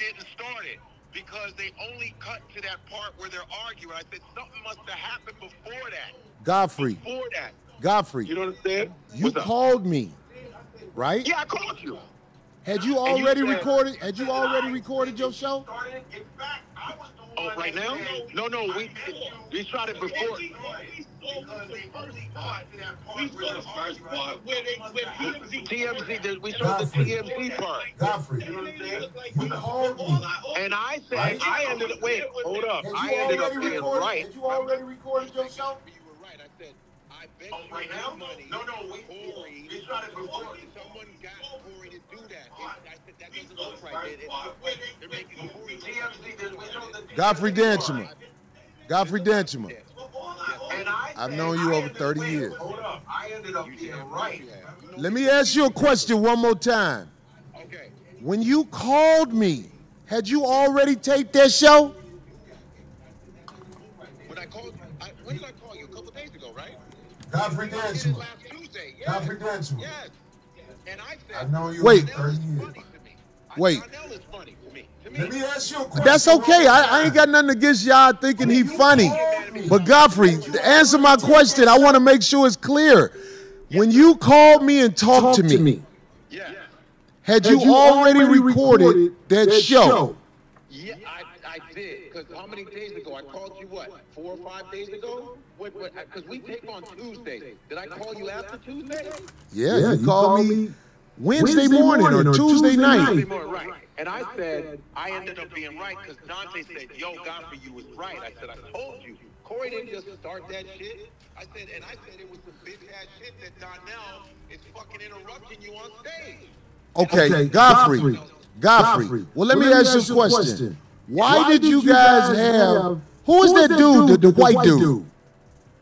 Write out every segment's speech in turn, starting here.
didn't start it because they only cut to that part where they're arguing. I said something must have happened before that. Godfrey, Before that. Godfrey, You know what I'm saying? you What's up? called me, right? Yeah, I called you. Had you And you already said- recorded? Had you already recorded your show? Fact, Oh, right now? No, no, we we tried it before. TMZ, the- we showed the TMZ part. Godfrey, you called me. And I said, Right. I ended up, wait, hold up. I ended up being recorded? right. Had you already recorded your show? You were right. I said, I bet Oh, you right now? money. No, no, we- Corey, we tried it before. Someone got Corey to do that. I said, that doesn't look right. It, it looks like they're making Corey TMZ, did we show the Godfrey Danchimah. Godfrey Danchimah. And I I've said, known you I over 30 years. Hold up. I ended up You being right. Let me ask you a question one more time. Okay. When you called me, had you already taped that show? When I called, I, when did I call you? A couple days ago, right? Godfrey I last Tuesday. Yes. Godfrey Danchimah. Yes. And I said, I've known you Wait. Darnell is 30 years. funny to me. Wait. Let me ask you a question. That's okay. I, I ain't got nothing against y'all thinking he funny. But Godfrey, answer my question, I want to make sure it's clear. When you called me and talked to me, had you already recorded that show? Yeah, I, I did. Because how many days ago? I called you what? Four or five days ago? What? What? Because we tape on Tuesday. Did I call you after Tuesday? Yeah, you called me Wednesday morning or Tuesday Tuesday night. morning, right. And I said, I ended up being right because Dante said, yo, Godfrey, you was right. I said, I told you. Corey didn't just start that shit. I said, and I said it was some bitch ass shit that Donnell is fucking interrupting you on stage. Okay, Godfrey. Godfrey. Well, let me ask you a question. Why did you guys have? Who is that dude? The, the white dude.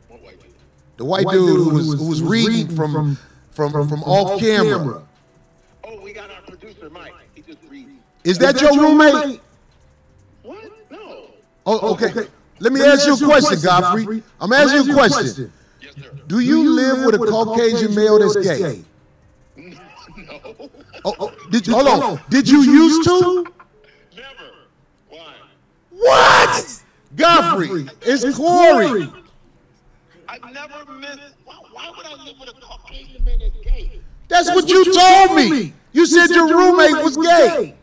White dude? The white dude who was who was reading from from from off camera. Oh, reads. Is that your roommate? What? Oh, no. Oh, okay. Let me ask you a question, Godfrey. I'm asking you a question. Yes, sir. Do you live with a Caucasian male that's gay? no. Oh, oh, did you, hold on. Did you used to? Never. Why? What? Godfrey, it's Corey. I've never met. Why, why would I live with a Caucasian man that's gay? That's what you told me. You said your roommate was gay.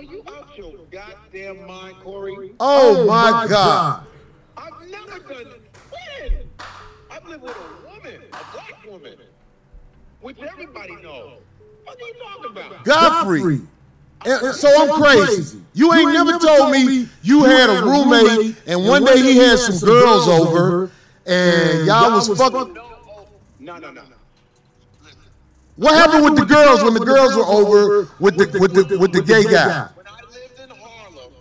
Are you out your goddamn mind, Corey? Oh, oh my God. I've never done. When? I've lived with a woman, a black woman, which everybody knows. What are you talking about? Godfrey. And- and so I'm crazy. You ain't never told me you had a roommate and one day he had some girls over and y'all was fucking. No, no, no, no. What happened with the girls when the girls were over with the with the with the gay guy? when I lived in Harlem,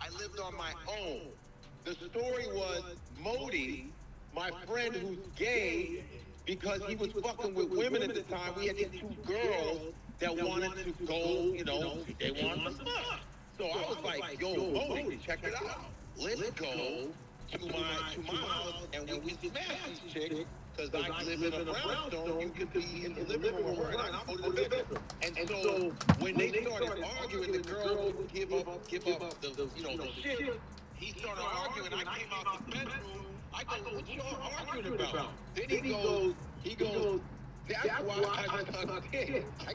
I lived on my own. The story was Modi, my friend who's gay, because he was fucking with women at the time. We had these two girls that wanted to go, you know, they wanted to fuck. So I was like, yo, Modi, check it out. Let's go to my to my house and when we smash these chicks, because I live in a brownstone, you could be in the living room with and I go to the bedroom. And so when they started arguing, the girl would give up, give up the, the you know, the shit. He started arguing. I came out the bedroom. I go, what you all arguing about? Then he goes, he goes, that's why I sucked.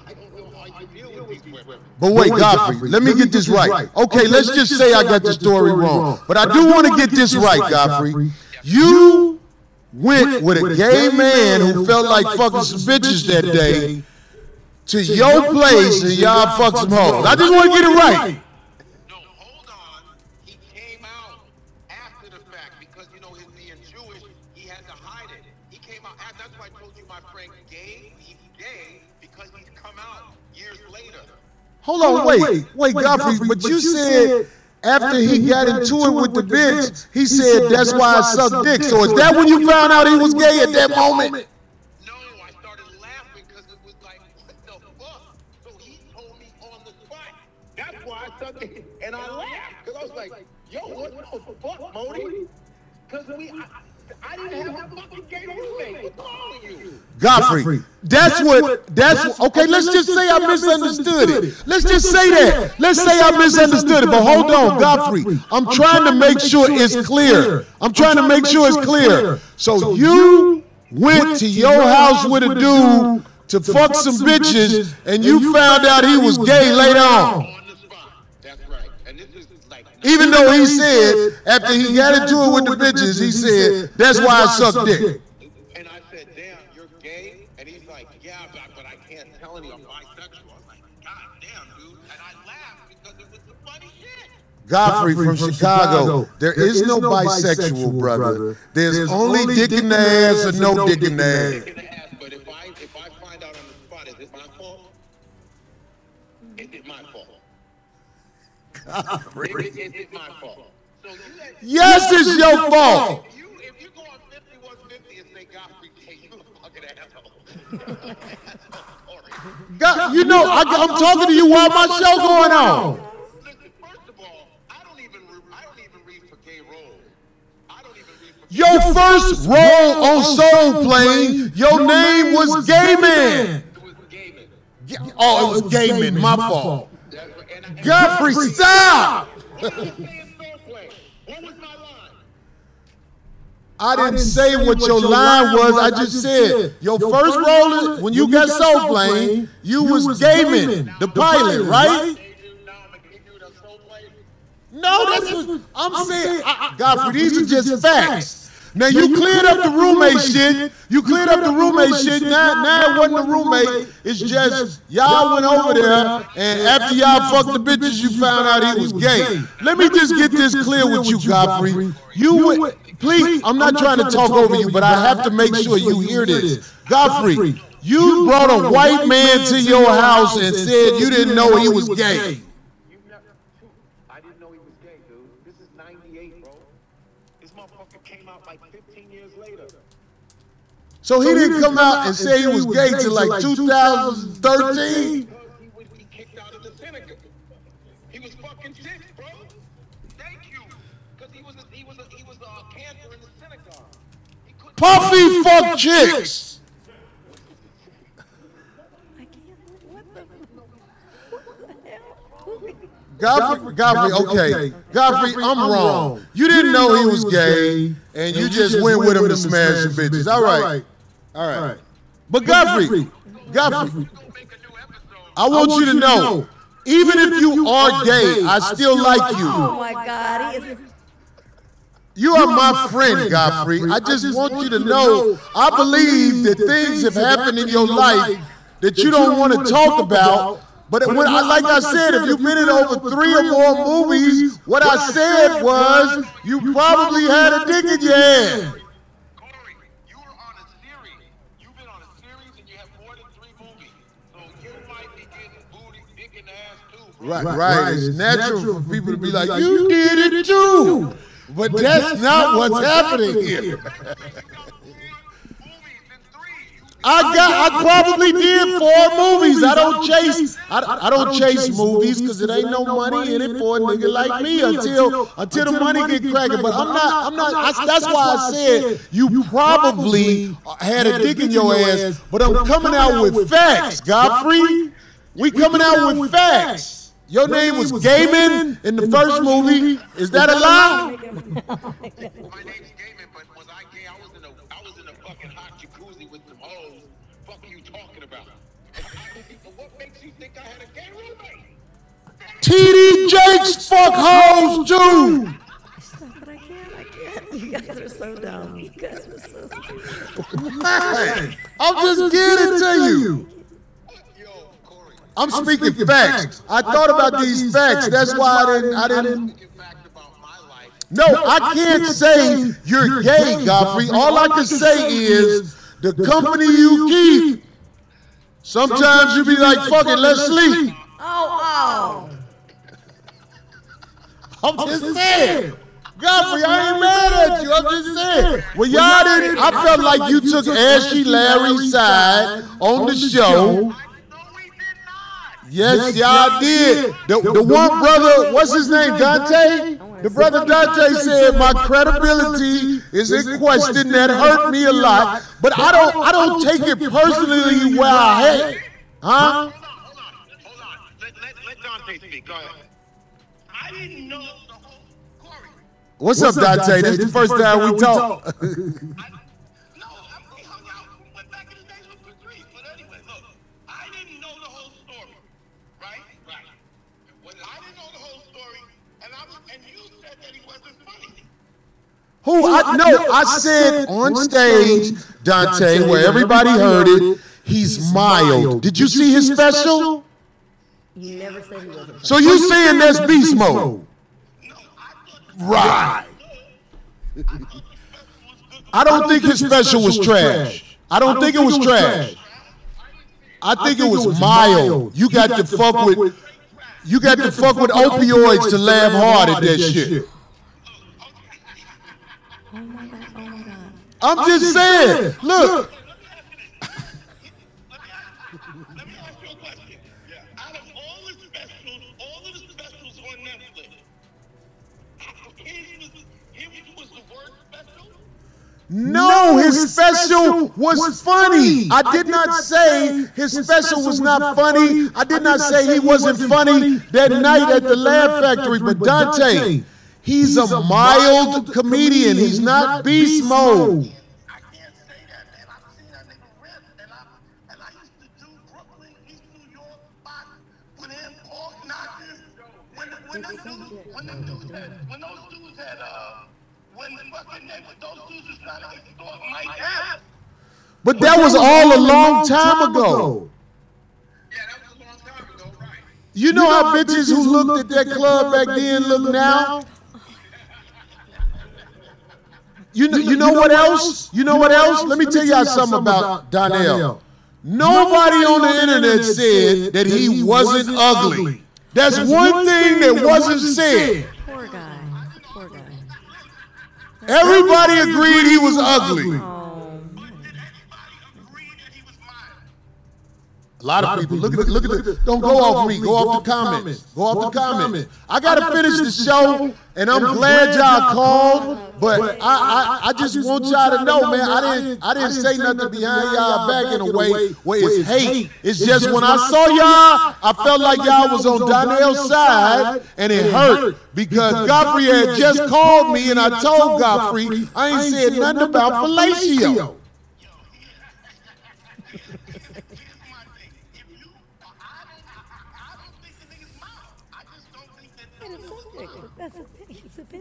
I don't know how you deal with these women. But wait, Godfrey, let me get this right. Okay, let's just say I got the story wrong. But I do want to get this right, Godfrey. You went with a gay man who felt like fucking some bitches that day to your place and y'all fucked some hoes. I just want to get it right. No, hold on. He came out after the fact because you know his being Jewish, he had to hide it. He came out. After, that's why I told you my friend gay. He's gay because he's come out years later. Hold on, wait, wait, Godfrey, but you said after he got into it with the bitch, he said that's why I sucked dick. So is that when you found out he was gay at that moment? No, I started laughing because it was like, what the fuck? So he told me on the spot. That's why I sucked it. And I laughed because I was like, yo, what the fuck, Modi? Because we, I, I didn't have a fucking gay roommate. What's wrong with you? Godfrey. That's what. That's okay. Let's just say I misunderstood it. Let's just say that. Let's say I misunderstood it. But hold on, Godfrey. I'm trying to make sure it's clear. I'm trying to make sure it's clear. So you went to your house with a dude to fuck some bitches, and you found out he was gay later on. On the spot. That's right. And this is like Even though he said after he got into it with the bitches, he said that's why I suck dick. And I said, damn, you're gay? And he's like, yeah, but, but I can't tell any I'm bisexual. I was like, god damn, dude. And I laughed because it was the funny shit. Godfrey from Chicago. There is no bisexual, brother. There's only dick in the ass or no dick in the ass. Is it, is it my fault? So let, Yes, it's your fault. If you if you go on 5150 and say Godfrey gay, you a fucking asshole. That's the story. God, you know, I, I'm talking to you while my show going on. Listen, first of all, I don't even re- I don't even read for gay roles. I don't even read for Your first role on Soul Plane, your name was Gay Man. It was gay men. Oh, it was Gay Man, my fault. That's right. And I, Godfrey, stop! I saying so? What was my line? I didn't say what your line was. I just said your first role when you got Soul Plane, you was Gay Man, the pilot, right? They do now I'm gonna give you the soul play. No, that's what I'm saying. I, I, Godfrey, these are just facts. Now you cleared up the roommate shit. You cleared up the roommate shit. Now, now it wasn't a roommate. It's just y'all went over there, and after y'all fucked the bitches, you found out he was gay. Let me just get this clear with you, Godfrey. You would, please. I'm not trying to talk over you, but I have to make sure you hear this, Godfrey. You brought a white man to your house and said you didn't know he was gay. You never. I didn't know he was gay, dude. This is '98, bro. This motherfucker came out like 15 years later. So he didn't come out and say he was gay till like 2013. He would be kicked out of the synagogue. He was fucking sick, bro. Thank you. Because he was a, he was a, he was a cancer in the synagogue. He Puffy fuck chicks. I can't. What the? What the hell? Godfrey, Godfrey, okay. Godfrey, I'm wrong. You didn't know he was gay, and you just went with him to smash the bitches. All right, all right. But Godfrey, Godfrey, We're gonna make a new episode. I want you to know, even if you are gay, I still like you. Oh my God! He is. You are my friend, Godfrey. I just want you to know I believe that things have happened in your life that you don't want to talk about. But when I, like I said, if you've been in over three or more movies, what I said was you probably had a dick in your hand. Bro. Right, right. It's natural for people to be like, you did it too. But that's not what's happening here. You movies and three. You I got, I probably did four movies. I don't chase, I, I don't chase movies because it ain't no money in it for a nigga like me until until the money get cracking. But I'm not, I'm not. I, that's why I said you probably had a dick in your ass. But I'm coming out with facts, Godfrey. We coming out with facts. Your name was Gayman in the first movie. Is that a lie? My name's Gaiman, but was I gay? I was in a I was in a fucking hot jacuzzi with some hoes. Fuck are you talking about? What makes you think I had a gay roommate? TD Jakes fuck hoes too. Stop it! I can't. I can't. You guys are so dumb. You guys are so stupid. Man, I'm just giving it to you. Yo, Corey. I'm speaking facts. I thought about these facts. That's why I didn't. I didn't. Get fact about my life. No, I can't say you're gay, Godfrey. All I can say is the company you keep. Sometimes you be like, "Fuck it, let's sleep." Oh, oh. I'm just saying. Godfrey, I ain't mad at you. I'm just saying. Well, y'all didn't. I felt like you took Ashley Larry's side on the show. Yes, y'all did. The, the one brother, what's his name, Dante? The brother Dante said my credibility is in question that hurt me a lot, but I don't I don't take it personally where I hate. Huh? Hold on, hold on. Let, let, let Dante speak. Go ahead. I didn't know the whole Corey. What's, up, Dante? This is the first time we talk. Who I no, I said on stage, Dante, where everybody heard it, he's mild. Did you see his special? You never said he wasn't. So you saying that's beast mode? No, Right. the special was. I don't think his special was trash. I don't think it was trash. I think it was mild. You got to fuck with you got to fuck with opioids to laugh hard at that shit. Oh my god! Oh my god! I'm just saying. Look, Let me ask you a question. Out of all the specials, all of the specials on Netflix, his was, his was the worst special? no, his special was funny. I did not say his special was not funny. I did not say he wasn't funny that night at the Laugh Factory. But Dante, he's a mild comedian. He's not beast mode. Can't say that, man. I've seen that nigga rip, and I and I used to do Brooklyn, East New York, spot with him, pork knockers. When when dudes, when them dudes had, when those dudes had uh, when fucking they, those dudes was trying to extort Mike Epps. But that was all a long time ago. Yeah, that was a long time ago, right? You know how bitches who looked at that club back then look now? You know, you know what else? You know what else? Let me tell y'all something about Donnell. Nobody on the internet said that he wasn't ugly. That's one thing that wasn't said. Poor guy. Poor guy. Everybody agreed he was ugly. Oh. Mine? A lot of people look at the, look at the, don't go off me, go off the comments, go off the comments. I gotta finish the show, and I'm glad y'all called, but I, I, I just want y'all to know, man, I didn't, I didn't say nothing behind y'all back in a way where it's hate. It's just when I saw y'all, I felt like y'all was on Donnell's side, and it hurt because Godfrey had just called me, and I told Godfrey I ain't said nothing about fellatio.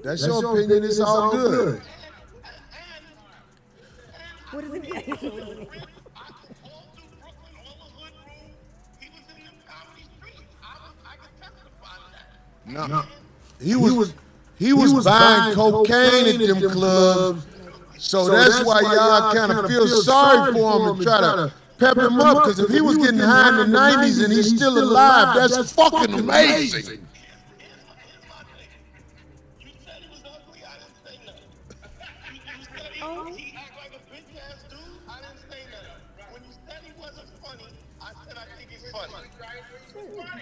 Opinion. His opinion. That's your opinion. It's all good. What is it? I all through Brooklyn, all the hood room. He was in the comedy streets. I was, I can testify to that. No. He was he was, buying cocaine at them clubs. So, that's, why y'all kind of feel sorry for him and try to pep him up. Because if he was getting high in the 90s and he's still alive, that's fucking amazing.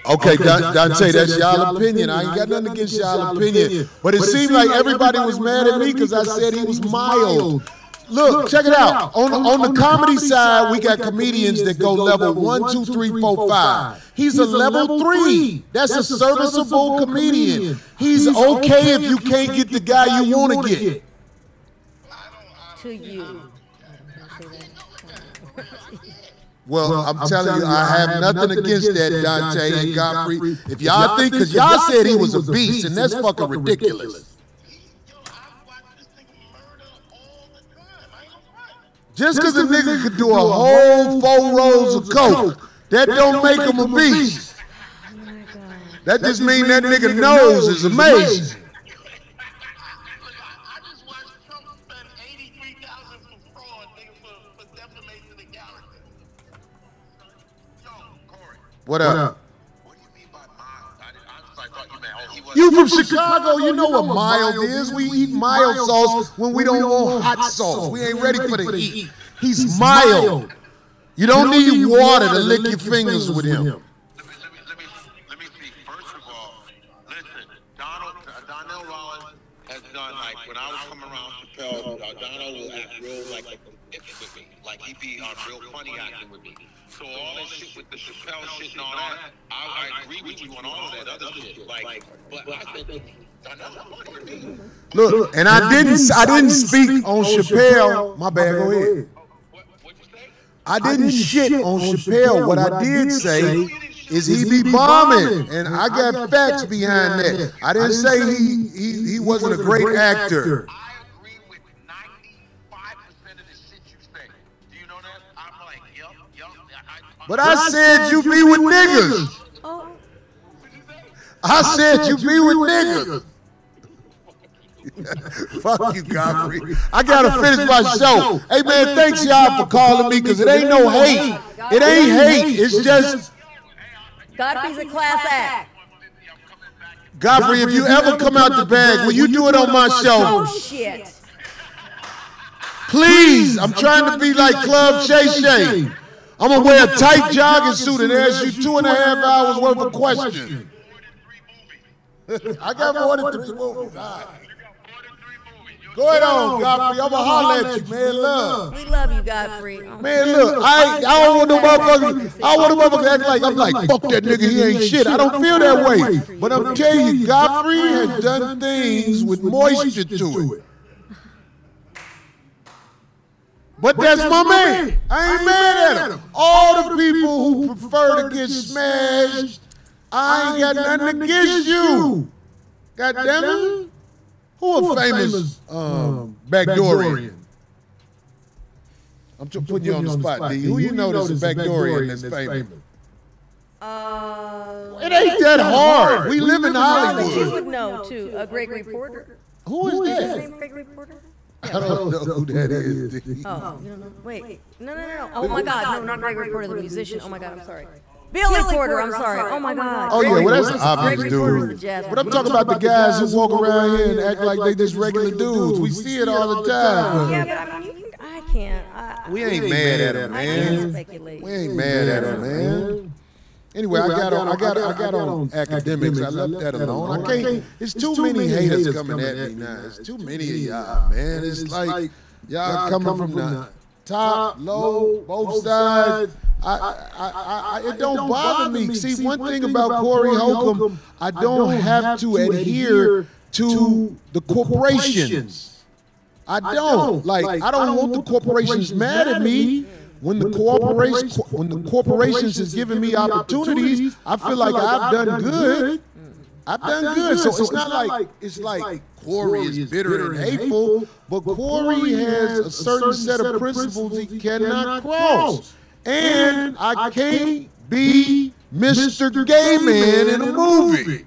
Okay, Don- Dante, that's y'all opinion. I ain't got nothing against y'all opinion. But it seemed like everybody was mad at me because I said he was mild. Look, check it out. On the, on the comedy side, we got comedians that go level one, two, three, four, five. He's a level three. That's a serviceable comedian. He's okay if you can't get the guy you want to get. To you. Well, I'm, telling you, I have nothing against that, Dante and Godfrey. If y'all think, because y'all said he was a beast, and that's fucking ridiculous. Yo, I watch this nigga murder all the time. I ain't gonna front. Just because a nigga could do a whole four rolls of coke, that don't make him a beast. That just means that nigga nose is amazing. Meant, up? he was. You from Chicago, you know what mild is. We eat mild sauce when we don't want hot sauce. We ain't ready for the heat. He's mild. You don't need water to lick your fingers with him. Let let me, let me, let me speak. First of all, listen, Donald, uh, Donnell Rollins has done like when I was coming around Chappelle, uh, Dono will act real like if with me, like he be on real funny acting with me. So all that shit with the Chappelle shit and all that, I, I agree with you on all of that other shit. Like, but I said, Donald's funny. Look, and I didn't I didn't speak on Chappelle. My bad. Go ahead. Oh, what, what'd you say? I didn't shit on Chappelle. What I did say is he be bombing, and I got facts behind that. I didn't say he he, he wasn't a great actor. I But I said you be with niggas. Oh, I said you be with niggas. Fuck you, Godfrey. I gotta finish my show. Hey man, thanks y'all for calling me because it ain't no hate. It ain't hate. It's just Godfrey's a class act. Godfrey. If you ever come out the bag, will you do it on my show? Oh shit. Please. I'm trying to be like Club Shay Shay. I'm gonna wear a tight jogging suit and ask you two and a half hours worth of questions. I got more than three movies. Go ahead on, Godfrey. I'm gonna holler at you, man. Love. We love you, Godfrey. Man, look, I, I don't want no motherfuckers. I want no motherfuckers act like I'm like, fuck that nigga, he ain't shit. I don't feel that way. But I'm telling you, Godfrey has done things with moisture to it. But that's my man. I ain't mad at him. All the people who prefer to get smashed, I ain't got nothing against you. God damn it. Who a famous um, backdoorian? I'm just putting you on the spot, D. Who you know that's a backdoorian that's famous? Uh, It ain't that hard. We live in Hollywood. you would know too. A Gregory Porter. Who Is is his that? name Gregory Porter? I don't know who that is. D. Oh, you don't know? Wait. No, no, no, no. Oh my God. No, not Gregory Porter, the musician. Oh my God, I'm sorry. Billy Porter, I'm sorry. Oh my oh God. Oh yeah, well that's an Greg obvious Reporter's the dude. jazz But I'm talking about the guys who walk around here and act like they just regular dudes. We see it all the time. Yeah, but I mean, you can, I can't. I, We ain't mad at him, I can't man. speculate. We ain't mad at him, man. Anyway, I got on, I got, I got on academics. I left that alone. I can't. It's too many haters coming at me now. It's too many of y'all, uh, man. It's like y'all coming from the top, low, both sides. I, I, I, I, it don't bother me. See, one thing about Corey Holcomb, I don't have to adhere to the corporations. I don't like. I don't want the corporations mad at me. When the corporation, when the corporations is giving me opportunities, I feel like I've done good. I've done good. So it's not like it's like Corey is bitter and hateful, but Corey has a certain set of principles he cannot cross. And I can't be Mr. Gay Man in a movie.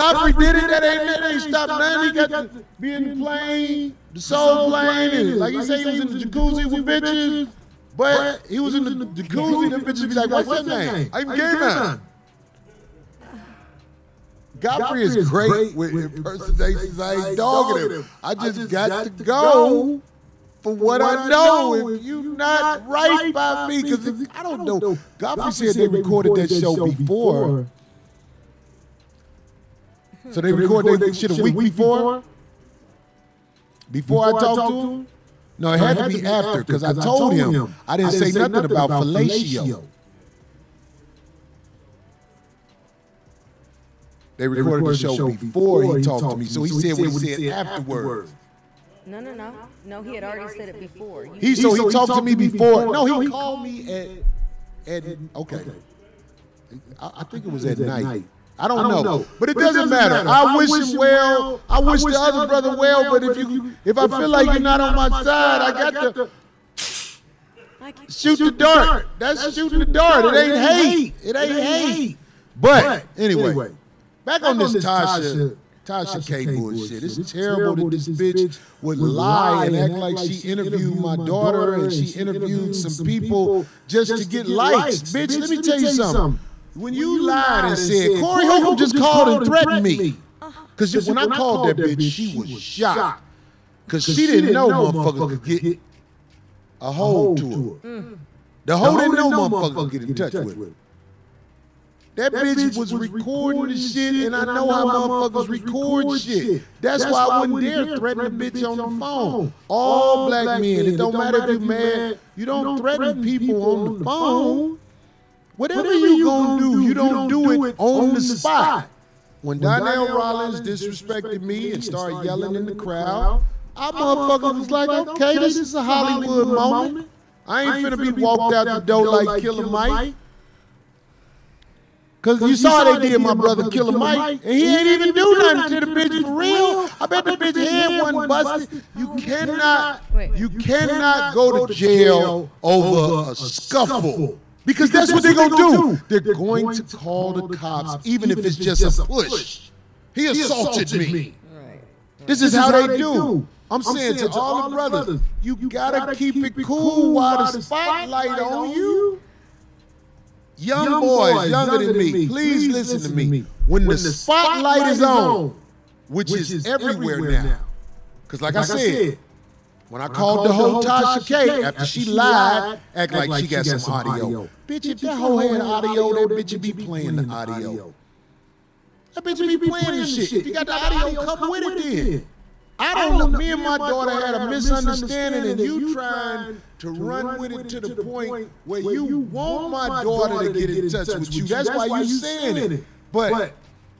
Godfrey did it. That ain't that ain't stopped nothing. He got to be in the plane, the soul plane, and like he said, he was in the jacuzzi with bitches. But he was in the jacuzzi. Them bitches be like, "What's your name?" I'm gay man. Godfrey is great with impersonations. I ain't dogging him. I just got to go for what I know. If you not right by me, because I don't know. Godfrey said they recorded that show before. So they recorded that shit a week before? Before I talked to him? No, it had to be after, because I told him I didn't say nothing about fellatio. They recorded the show before he talked to me, so he said what he said afterwards. No, no, no. No, he had already said it before. You, He so he talked to me before. No, he called me at at okay. I, I think it was at night. I don't know, but it doesn't matter. I wish him well. I wish the other brother well. But if you, if I feel like you're not on my side, I got to shoot the dart. That's shooting the dart. It ain't hate. It ain't hate. But anyway, back on this Tasha. Tasha K bullshit. It's terrible that this bitch would lie and act like she interviewed my daughter and she interviewed some people just to get likes. Bitch, let me tell you something. When you lied and said, Corey Holcomb just called and threatened me. Because uh-huh. when I called that bitch, she was shocked. Because she didn't know motherfucker could get a hold to her. Mm. The hoe didn't know motherfucker could get in touch with her. That bitch was recording the shit, and I know how motherfuckers record shit. That's why I wouldn't dare threaten a bitch on the phone. All black men, it don't matter if you're mad, you don't threaten people on the phone. Whatever you gonna do, you don't do it on the spot. When Donnell Rollins disrespected me and started yelling in the crowd, I motherfucker was like, okay, this is a Hollywood moment. I ain't finna be walked out the door like Killer Mike. Cause you saw they did my brother Killer Mike, and he ain't even do nothing to the bitch for real. I bet the bitch head wasn't busted. You cannot, you cannot go to jail over a scuffle. Because that's what they're gonna do. They're going to call the cops, even if it's just a push. He assaulted me. Right. This is how they do. I'm saying to all the brothers, you gotta keep it cool while the spotlight on you. Young boys, younger than me, please listen to me. When the spotlight is on, which is everywhere now, because like I said, when I called the whole Tasha K after she lied, act like she got some audio. Bitch, if that hoe had audio, that bitch would be playing the audio. That bitch would be playing this shit. If you got the audio, come with it then. I don't know. Me and my daughter had a misunderstanding, and you trying to run with it to the point where you want my daughter to get in touch with you. That's why you saying it. But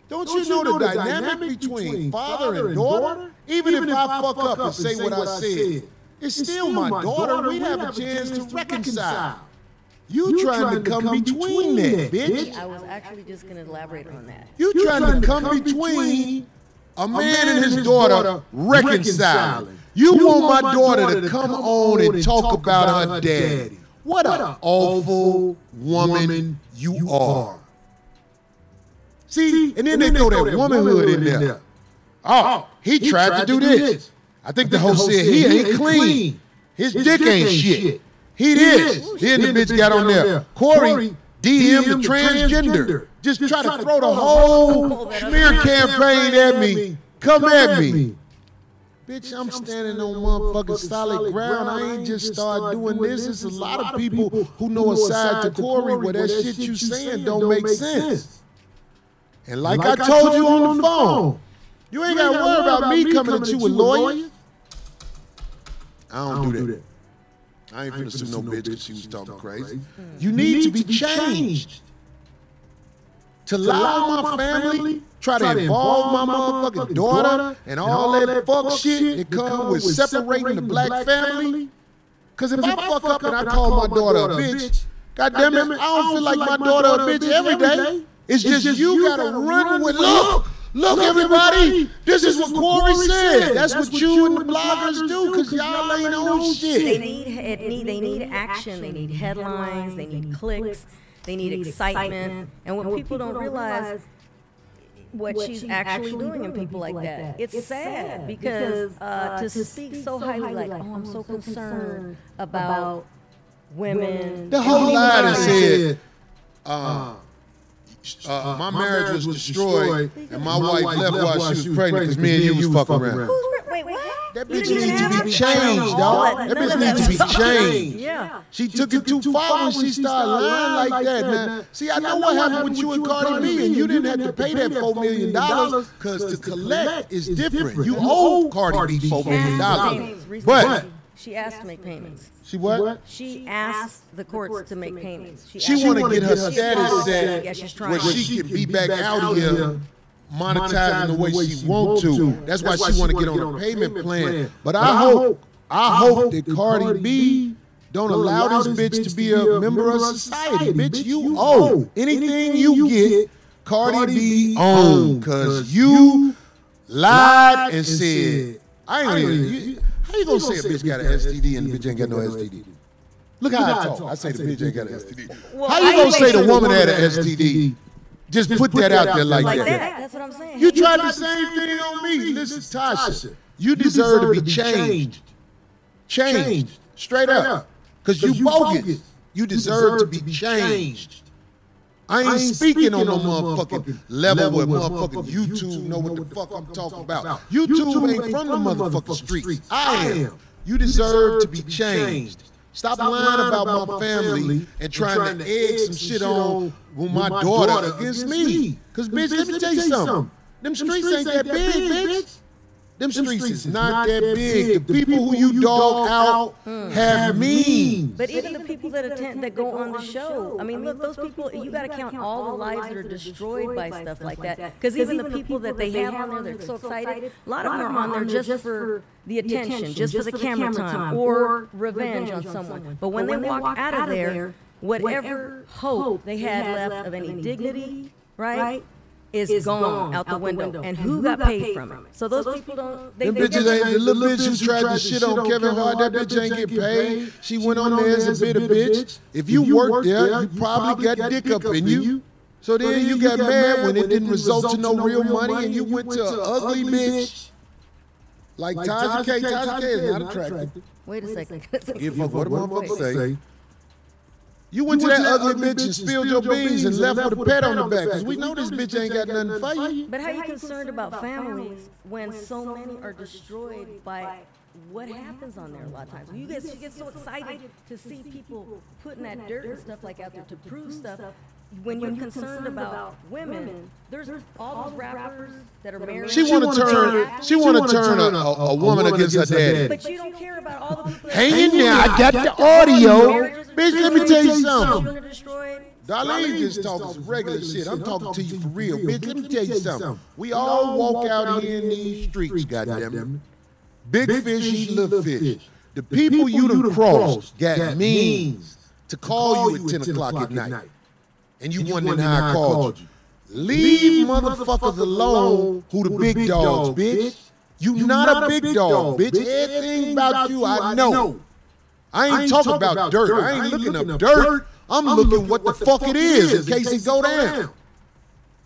don't you know the dynamic between father and daughter? Even if I fuck up and say what I said, it's still my daughter. We'd have a chance to reconcile. You trying to come between that, bitch. I was actually just going to elaborate on that. You trying to come between a man and his daughter reconciling. You want my daughter to come on and talk about her daddy. What an awful woman you are. See, and then they throw that womanhood in there. Oh, oh he tried to do this. I think the host said he ain't clean. His dick ain't shit. He is. Then the bitch got on there. Corey DM the transgender. Just try to throw the whole smear campaign at me. Come at me. Bitch, I'm standing on motherfucking solid ground. I ain't just start doing this. There's a lot of people who know a side to Corey where that shit you saying don't make sense. And like I told you on the phone, you ain't got to worry about me coming at you with lawyer. I don't do that. I ain't finna sue no bitch because she was talking crazy. You need to be changed. To allow my family try to involve my motherfucking daughter and all that fuck shit that come with separating the black family. Cause if I fuck up and I call my daughter a bitch, God damn it, I don't feel like my daughter a bitch every day. It's just you gotta run with look. Look, everybody, this is what Corey said. That's what you and the bloggers do, cause y'all ain't on They shit. need, it need they need action. They need headlines. They need clicks. They need excitement. And what people don't realize, what she's actually doing in people like that, it's sad because uh, to speak so highly, like, oh, I'm so concerned about women. The whole and lie that women- said, uh, uh, my marriage was destroyed and my wife left while she was pregnant because me and you was fucking around. Who's- Wait, what? That bitch didn't needs to be it? changed, All dog. that- That bitch needs to be changed. Yeah. She took it too far when she started lying like that. Now, see, I know what happened with you and Cardi B, and you didn't have to pay that $4 million because to collect is different. You owe Cardi B $4 million. But she asked to make payments. she what? She asked the courts to make payments. She asked- want to get her status wants- set Yeah, she's trying. where she can be back out here monetizing the way she want to. That's why she want to get on a payment plan. But I hope, I hope that Cardi B don't allow this bitch to be a member of society. Bitch, you owe anything you get. Cardi B own, cause you lied and said, I ain't even. You, how you gonna say a bitch got an STD and the bitch ain't got no STD? Look how I talk. I say the bitch ain't got an STD. How you gonna say the woman had an STD? Just put that out there like like that. that? That's what I'm saying. You tried the same thing on me. Listen, Tasha, you deserve to be changed. Changed. Straight up. Because you bogus. You deserve to be changed. I ain't speaking on no motherfucking level where motherfucking YouTube know what the fuck I'm talking about. YouTube ain't from the motherfucking streets. I am. You deserve to be changed. Stop, lying about, my family and trying, to egg some shit on with my, daughter, against me. Cause bitch, let me tell you something. Them streets ain't that big, bitch. Them streets is not that big. The people who you dog out have means. But even the people that attend, that go on the show, I mean, look, those people, you got to count all the lives that are destroyed by stuff like that. Because even the people that they have on there, they're so excited. A lot of them are on there just for the attention, just for the camera time, or revenge on someone. But when they walk out of there, whatever hope they had left of any dignity, right? Is, gone, out the window, and who got paid from it? So those people don't. They, Them they bitches ain't the little bitch who tried to shit on Kevin Hart. That bitch ain't get paid. She went on there as a bitter bitch. If you worked there, you probably got dick up in you. So then you got mad when it didn't result to no real money, and you went to an ugly bitch like Tasha K. Tasha K is not attractive. Wait a second. Give a fuck what a motherfucker say. You went to that ugly bitch and spilled your beans and left with a pet on the back. Cause we know this bitch ain't got nothing for you. But how are you concerned about families when so many are destroyed by what happens on there a lot of times? You get, you get so excited to see people putting that dirt and stuff like out there to prove stuff. When you're concerned about women, there's all those rappers that are married. She want to turn. She want to turn a, a, a woman against her daddy. But you don't care about all the people. that- Hang in there. I got the audio. Marriages Bitch, let me tell you destroyed, something. Children are destroyed. Darlene just talking some regular shit. I'm talking to you for real, bitch. Let me tell you something. We all walk out here in these streets, goddamn it. Big fish eat little fish. The people you done crossed got means to call you at 10 o'clock at night. And you wondering how I called you. Leave motherfuckers alone who the big dogs, bitch. You not a big dog, bitch. Everything about you I know. I ain't talking about dirt. I ain't looking up dirt. I'm looking what the fuck it is in case it go down.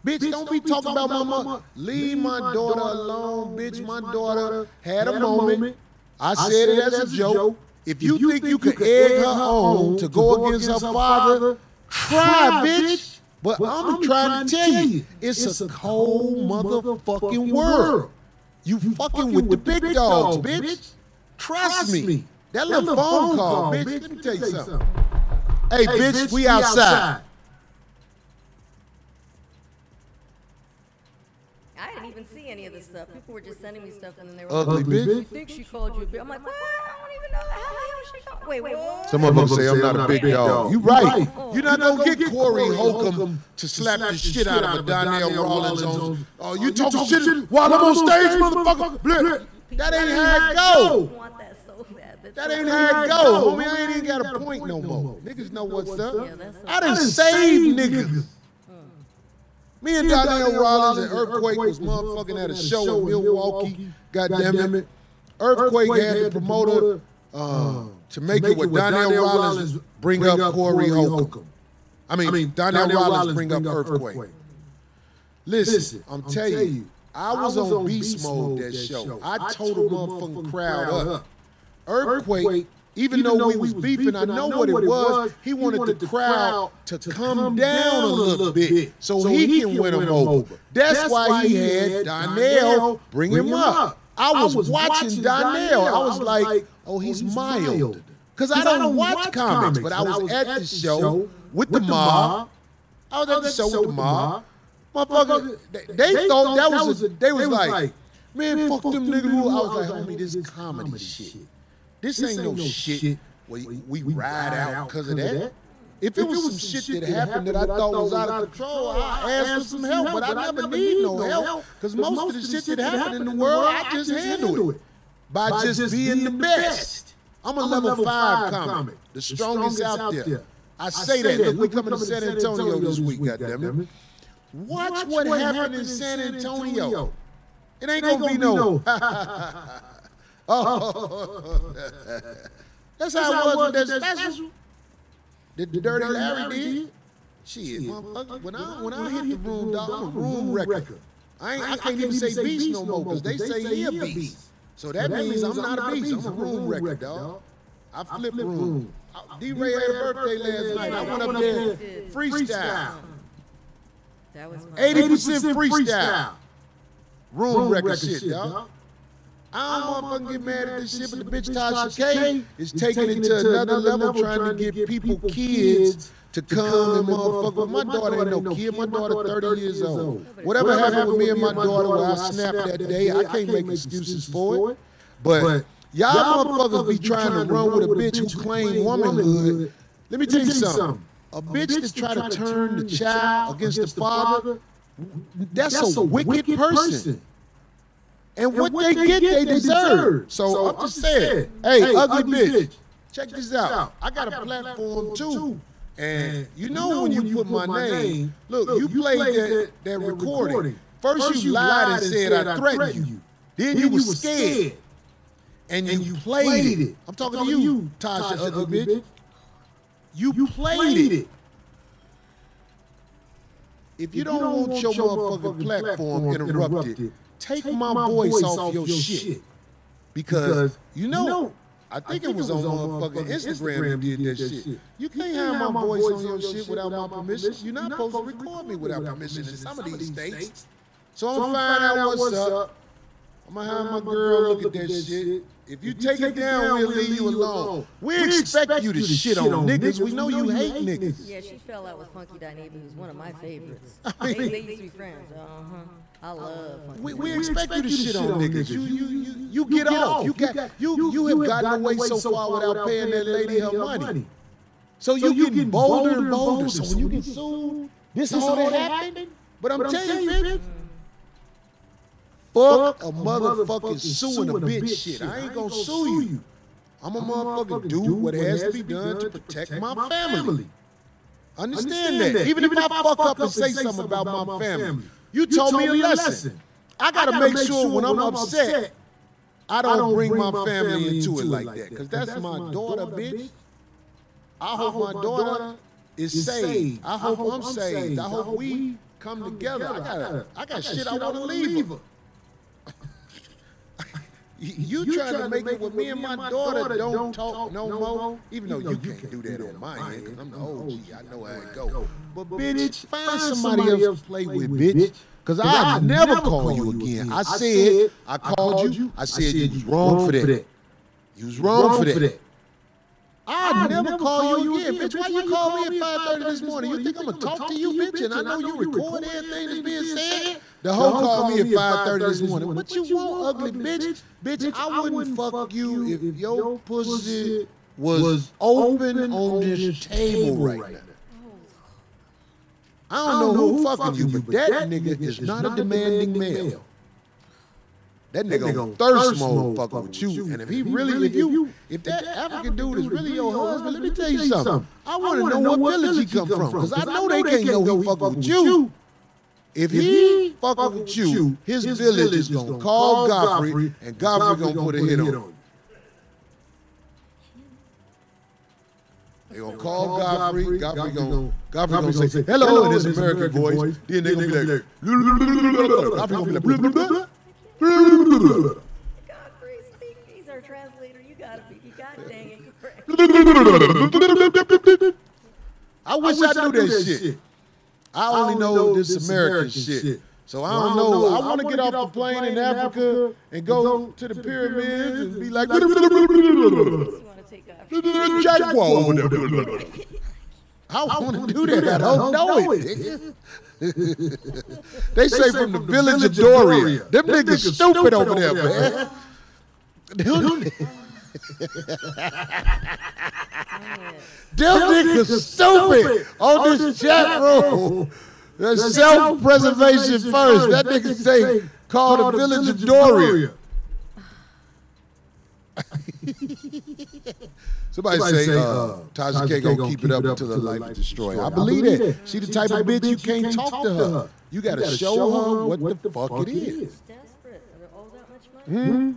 Bitch, don't be talking about my mama. Leave my daughter alone, bitch. My daughter had a moment. I said it as a joke. If you think you can egg her on to go against her father, try, bitch. But I'm trying to tell you, it's a cold motherfucking world. You fucking with the big dogs, bitch. Trust me. That little phone call, bitch. Let me tell you something. Hey, bitch, we outside. I didn't even see any of this stuff. People were just sending me stuff, and then they were Ugly like, bitch. I think she called you a bitch. I'm like, what? I don't even know that. The hell she called? Wait, what? Some of them say I'm not a big dog. You right. You're not gonna get Corey Holcomb to slap the shit out of a Donnell Rollins on. Oh, you talking shit while I'm on stage, motherfucker? Blah. That ain't how it go. that so bad. That's That so ain't bad. how it go, homie. I ain't even got a point no more. Niggas know what's up. Yeah, that's I done saved niggas. Mm. Me and Donnell Rollins and Earthquake was motherfucking at a show in Milwaukee. God damn it. Earthquake had the promoter uh, to make it with Donnell Rollins bring up Corey Holcomb. I mean, Donnell Rollins bring up Earthquake. Listen, I'm telling you, I was on beast mode that show. I told the motherfucking crowd up. Earthquake, even though we was beefing, I know what it was. He wanted the crowd to come down a little bit so he can win him over. That's why he had Donnell bring him up. I was watching Donnell. I was like, oh, oh, he's mild. Because I don't watch comics, but I was at the show with the mob. I was at the show with the mob. Motherfucker, they, they thought that was a, they was like, man, fuck them niggas. I was like, homie, this is comedy shit. This ain't no shit where we ride out because of that. If it was some shit that happened that I thought was out of control, I asked for some help, but I never need no help because most of the shit that happened in the world, I just handle it by just being the best. I'm a level five comic, the strongest out there. I say that. Look, we coming to San Antonio this week, goddammit. Watch what happened in San Antonio. It ain't gonna be no. oh, that's how it was with that special. The, the Dirty Larry did. Shit, motherfucker. When I when I hit the room, dog, I'm a room wrecker. I ain't, I can't even say beast no more because they say he a beast. So that means I'm not a beast. I'm a room wrecker, dog. I flip room. D Ray had a birthday last night. I went up there freestyle. That was fun. Eighty percent freestyle. Room record shit, dog. I don't motherfucking get mad at this shit, but the bitch Tasha K is taking it to another level, trying to get people kids to come and motherfucker. My daughter ain't no kid. My daughter 30 years old. Whatever happened with me and my daughter where I snapped that day, I can't make excuses for it. But y'all motherfuckers be trying to run with a bitch who claim womanhood. Let me tell you something. A bitch that try to turn the child against the father, that's a wicked person. And what they get, they deserve. So I'm just saying, hey, ugly bitch, check this out. I got a platform too. And you know when you put my name, look, you played that, that recording. First you lied and said I threatened you. Then you was scared. And you played it. I'm talking to you, Tasha, ugly bitch. You played it. If you don't want your motherfucking platform interrupted, take my voice off your shit. Because you know, I think it was on motherfucking Instagram that did that shit. You can't have my voice on your shit without my permission. You're not supposed to record me without permission in some of these states. So I'm gonna find out what's up. I'm gonna have my girl look at that shit. If you take it down, we'll leave you alone. We expect you to shit on niggas. We know you hate niggas. Yeah, she fell out with Funky Dineva, who's one of my favorites. they, they used to be friends. Uh huh. I love Funky. We, we expect you to shit on niggas. You you you you get off. You got you you have gotten away so far without paying that lady her money. So you getting bolder and bolder. So when you get sued, this is all that happened. But I'm telling you, bitch. Fuck a motherfucking suing a bitch shit. I ain't gonna sue you. I'm a motherfucker do what has to be done to protect my family. Understand that. Even if I fuck up and say something about my family, you told me a lesson. I gotta make sure when I'm upset, I don't bring my family into it like that. Cause that's my daughter, bitch. I hope my daughter is saved. I hope I'm saved. I hope we come together. I got I got shit I wanna leave her. You, you trying to make it with me and my daughter don't talk no more, even though you can't do that on my end, because I'm the oh, OG. I know how it go. But bitch, find somebody else to play with, bitch. Because I never call you again. I said, I called you. I said you was wrong for that. You was wrong for that. I never call you again, bitch. Why you call me at 5:30 this morning? You think I'm gonna talk to you, bitch? And I know you record everything that's being said. The hoe called me at 5:30 this morning. What you want, ugly bitch? Bitch, I wouldn't fuck you if your pussy was open on this table right now. I don't know who fucking you, but that nigga is not a demanding male. That nigga on thirst mode fucking with you. And if he really, if you, if that African dude is really your husband, let me tell you something. I want to know what village he come from, because I know they can't know he fucking with you. If he fucking with you, his village is gonna call Godfrey, and Godfrey gonna put a hit on you. They gonna call Godfrey. Godfrey gonna Godfrey gonna say hello in his American voice. Then they gonna be like, Godfrey gonna be like, blah, blah, blah. God, Grace, speak. He's our translator. You gotta be. You God dang it. correct. I wish I, knew that shit. I only know this American shit. So I don't know. I want to get off the plane in Africa and go to the pyramids and be like, You want to take off. I want to do that. I don't know it. they say from the village of Doria. Them niggas stupid over there, man. Them them niggas stupid on this chat room. The self-preservation first. That nigga say call the village of Doria. Somebody, say, uh, Tasha K gonna keep it up until her life is destroyed. I believe that. She the type of bitch you can't talk to her. You gotta show her what the fuck it is. Desperate. Are all that much money?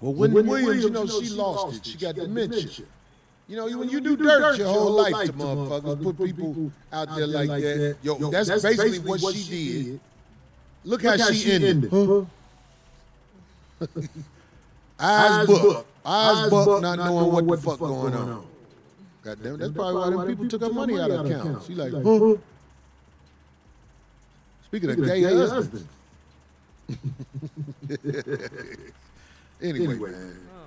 Well, Wendy Williams, you know, she lost it. She got dementia. You know, when you do dirt your whole life to motherfuckers, put people out there like that. Yo, that's basically what she did. Look how she ended. Eyes buck. Eyes buck, not knowing what the fuck going on. God damn, that's probably why them people took her money out of account. She like, huh? Speaking of gay husbands. Anyway, man. Oh,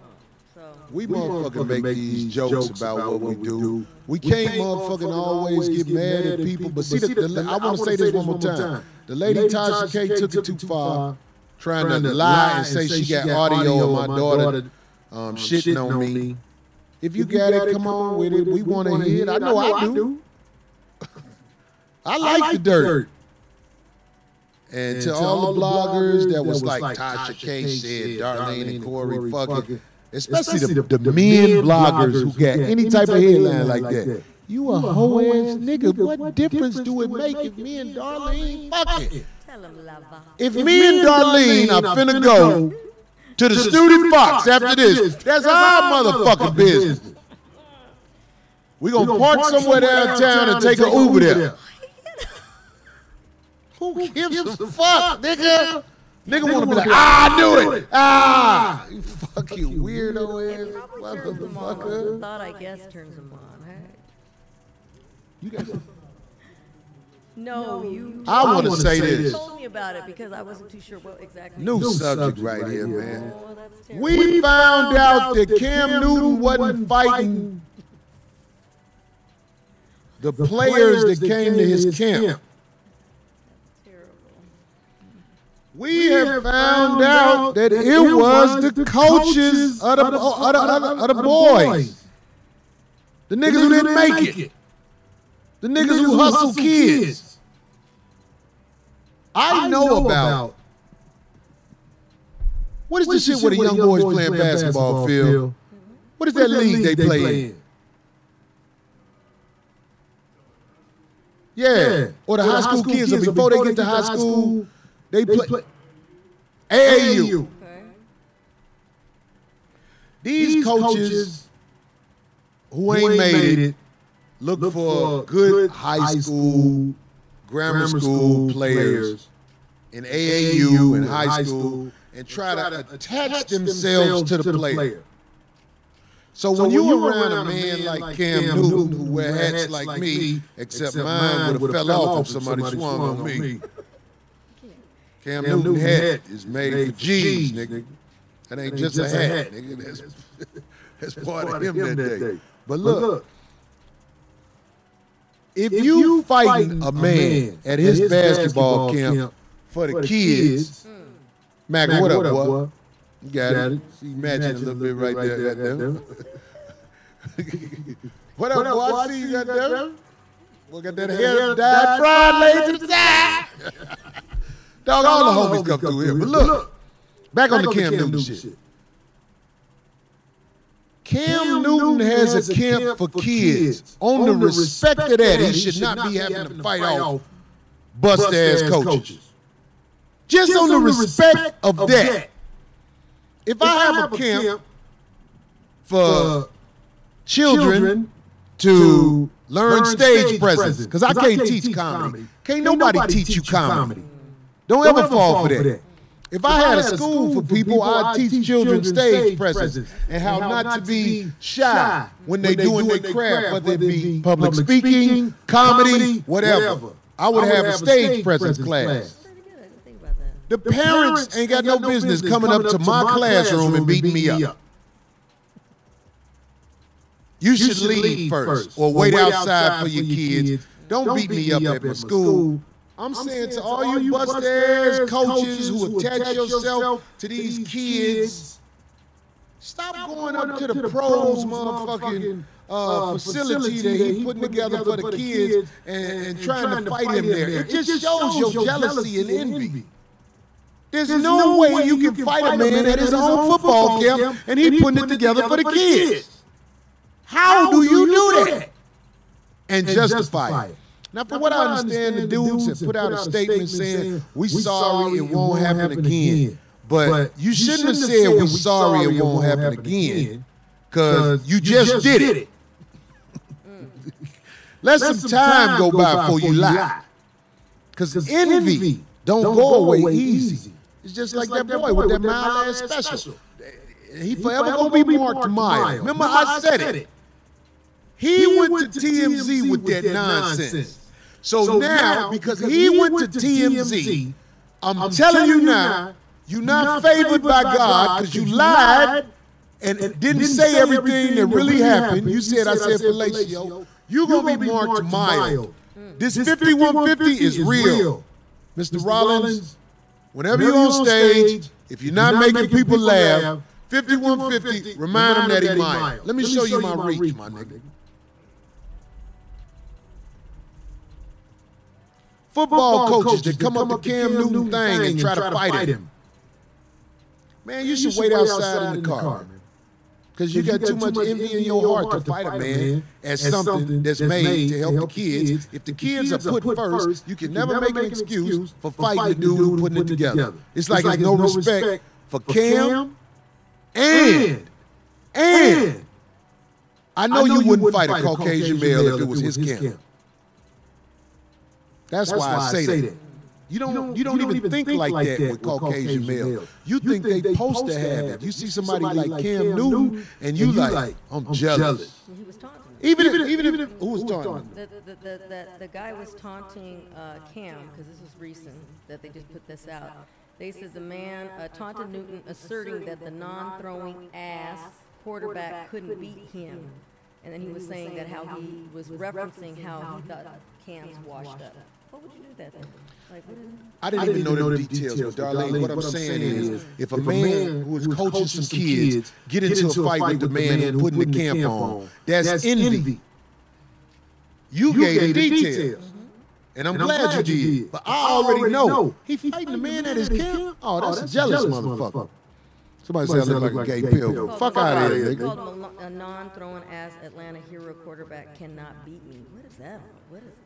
so We motherfucking make these jokes about what we do. We can't motherfucking always get mad at people. But see, the, the, I want to say this one more time. The lady Tasha K took it too far, trying to lie and say she got audio of my daughter um, shitting on me. If you got it, come on with it. We want to hear it. I know I do. I like the dirt. And to all the bloggers that was like Tasha K said, Darlene and Corey, fuck it. Especially the, the men bloggers who got any type of headline like that. You a hoe ass nigga. What difference do it make if me and Darlene fuck it? tell him lava. If me and Darlene are finna go to the Student Fox after this, that's our motherfucking business. We're gonna park somewhere downtown and take an Uber there. Who gives a fuck, nigga? Nigga wanna be like, ah, I knew it. Ah, you fucking weirdo ass Turns him on. motherfucker. Thought I guess turns him on. Hey. You got No, you I want to say this. told me about it because I wasn't too sure what exactly. New subject right here, man. Oh, that's. We found out that Cam Newton wasn't fighting the players that came to his camp. terrible. We have found out that it was the coaches of the, of the, of the, of the boys. The niggas who didn't make it. The niggas who hustle kids. I know about. What is this shit where the young boys playing basketball, Phil? What is that league they play in? Yeah. Or the high school kids, or before they get to high school, they play AAU. Okay. These coaches who ain't made it look for good high school, grammar school players in AAU and high school and try to attach themselves to the player. So when you around a man like Cam Newton who wear hats like me, except mine would have fell off if somebody swung on me. Cam Newton hat is made for G's, nigga. That ain't just a hat, nigga. That's, that's part of him that day. But look, if you fighting a man at his basketball camp for the kids, hmm. Mac, what up, boy? You got it. See, matching a little bit right there. goddamn. What up, boy? I see you, goddamn. Look at that hair dyed fried laid to the side. Dog, all the homies come through here. But look, back on the Cam Newton shit. Cam Newton has a camp for kids. On the respect of that, he should not be having to fight off bust ass coaches. Just on the respect of that. If I have a camp for children to learn stage presence, because I can't teach comedy. Can't nobody teach you comedy. Don't ever fall for that. If I had a school for people, I'd teach children stage presence and how not to be shy when they doing their craft, whether it be public speaking, comedy, whatever. I would have a stage presence class. Pretty good. I didn't think about that. The parents ain't got no business coming up to my classroom and beating me up. You should leave first or wait outside for your kids. Don't beat me up at my school. I'm saying to all you bust ass coaches who attach yourself to these kids, stop going up to the pros motherfucking uh, facility that he putting together for the kids and, and trying to fight him there. It just shows your jealousy and envy. There's no way you can fight a man at his own football camp and he putting it together for the kids. How do you do that? And justify it. Now, from what I understand, the dudes have put out a statement saying, we sorry, it won't happen again. But you shouldn't have said, we sorry, it won't happen again, because you just did it. Let some time go by before you lie. Because envy don't go away easy. It's just like that boy with that mild ass special. He forever gonna be Mark Meyer. Remember I said it. He went to TMZ with that nonsense. So now, because he went to TMZ, I'm, telling you now, you're not favored by God because you lied and didn't say everything that really happened. You said I said fellatio. You're gonna be marked mild. Mm. This 5150 is real, Mr. Rollins. Whenever you're on stage, if you're not making people laugh, 5150, remind them that he mild. Let me show you my reach, my nigga. Football coaches that come up to Cam Newton thing and try to fight him. Man, you should wait outside in the car. Because you, got, too much envy in your heart to fight a man as something that's made to help the kids. If the kids are put first, you can never make an excuse for fighting the dude who putting it together. It's like there's no respect for Cam and and I know you wouldn't fight a Caucasian male if it was his Cam. That's why I say that. You don't, you don't, even think, like that with Caucasian male. You think they supposed to have it. You see somebody like Cam Newton, and you like, I'm jealous. He was taunting. him. Even if, even if, who was taunting? The, the, the, the, the guy was taunting uh, Cam because this was recent that they just put this out. They said the man uh, taunted Newton, asserting that the non-throwing ass quarterback couldn't beat him, and then he was saying that how he was referencing how he thought Cam's washed up. What would you do that then? Like, what is I didn't, even know the details, but Darlene, what I'm saying is, if a man who is coaching some kids get into a fight with the man who putting the camp on, that's envy. You gave the details. And I'm, glad, you did. But I already know. He fighting the man at his camp? Oh, oh, that's a jealous motherfucker. Somebody said I look like a gay pill. Called- Fuck out of here, nigga. a, a non-throwing ass Atlanta hero quarterback cannot beat me. What is that? What is what?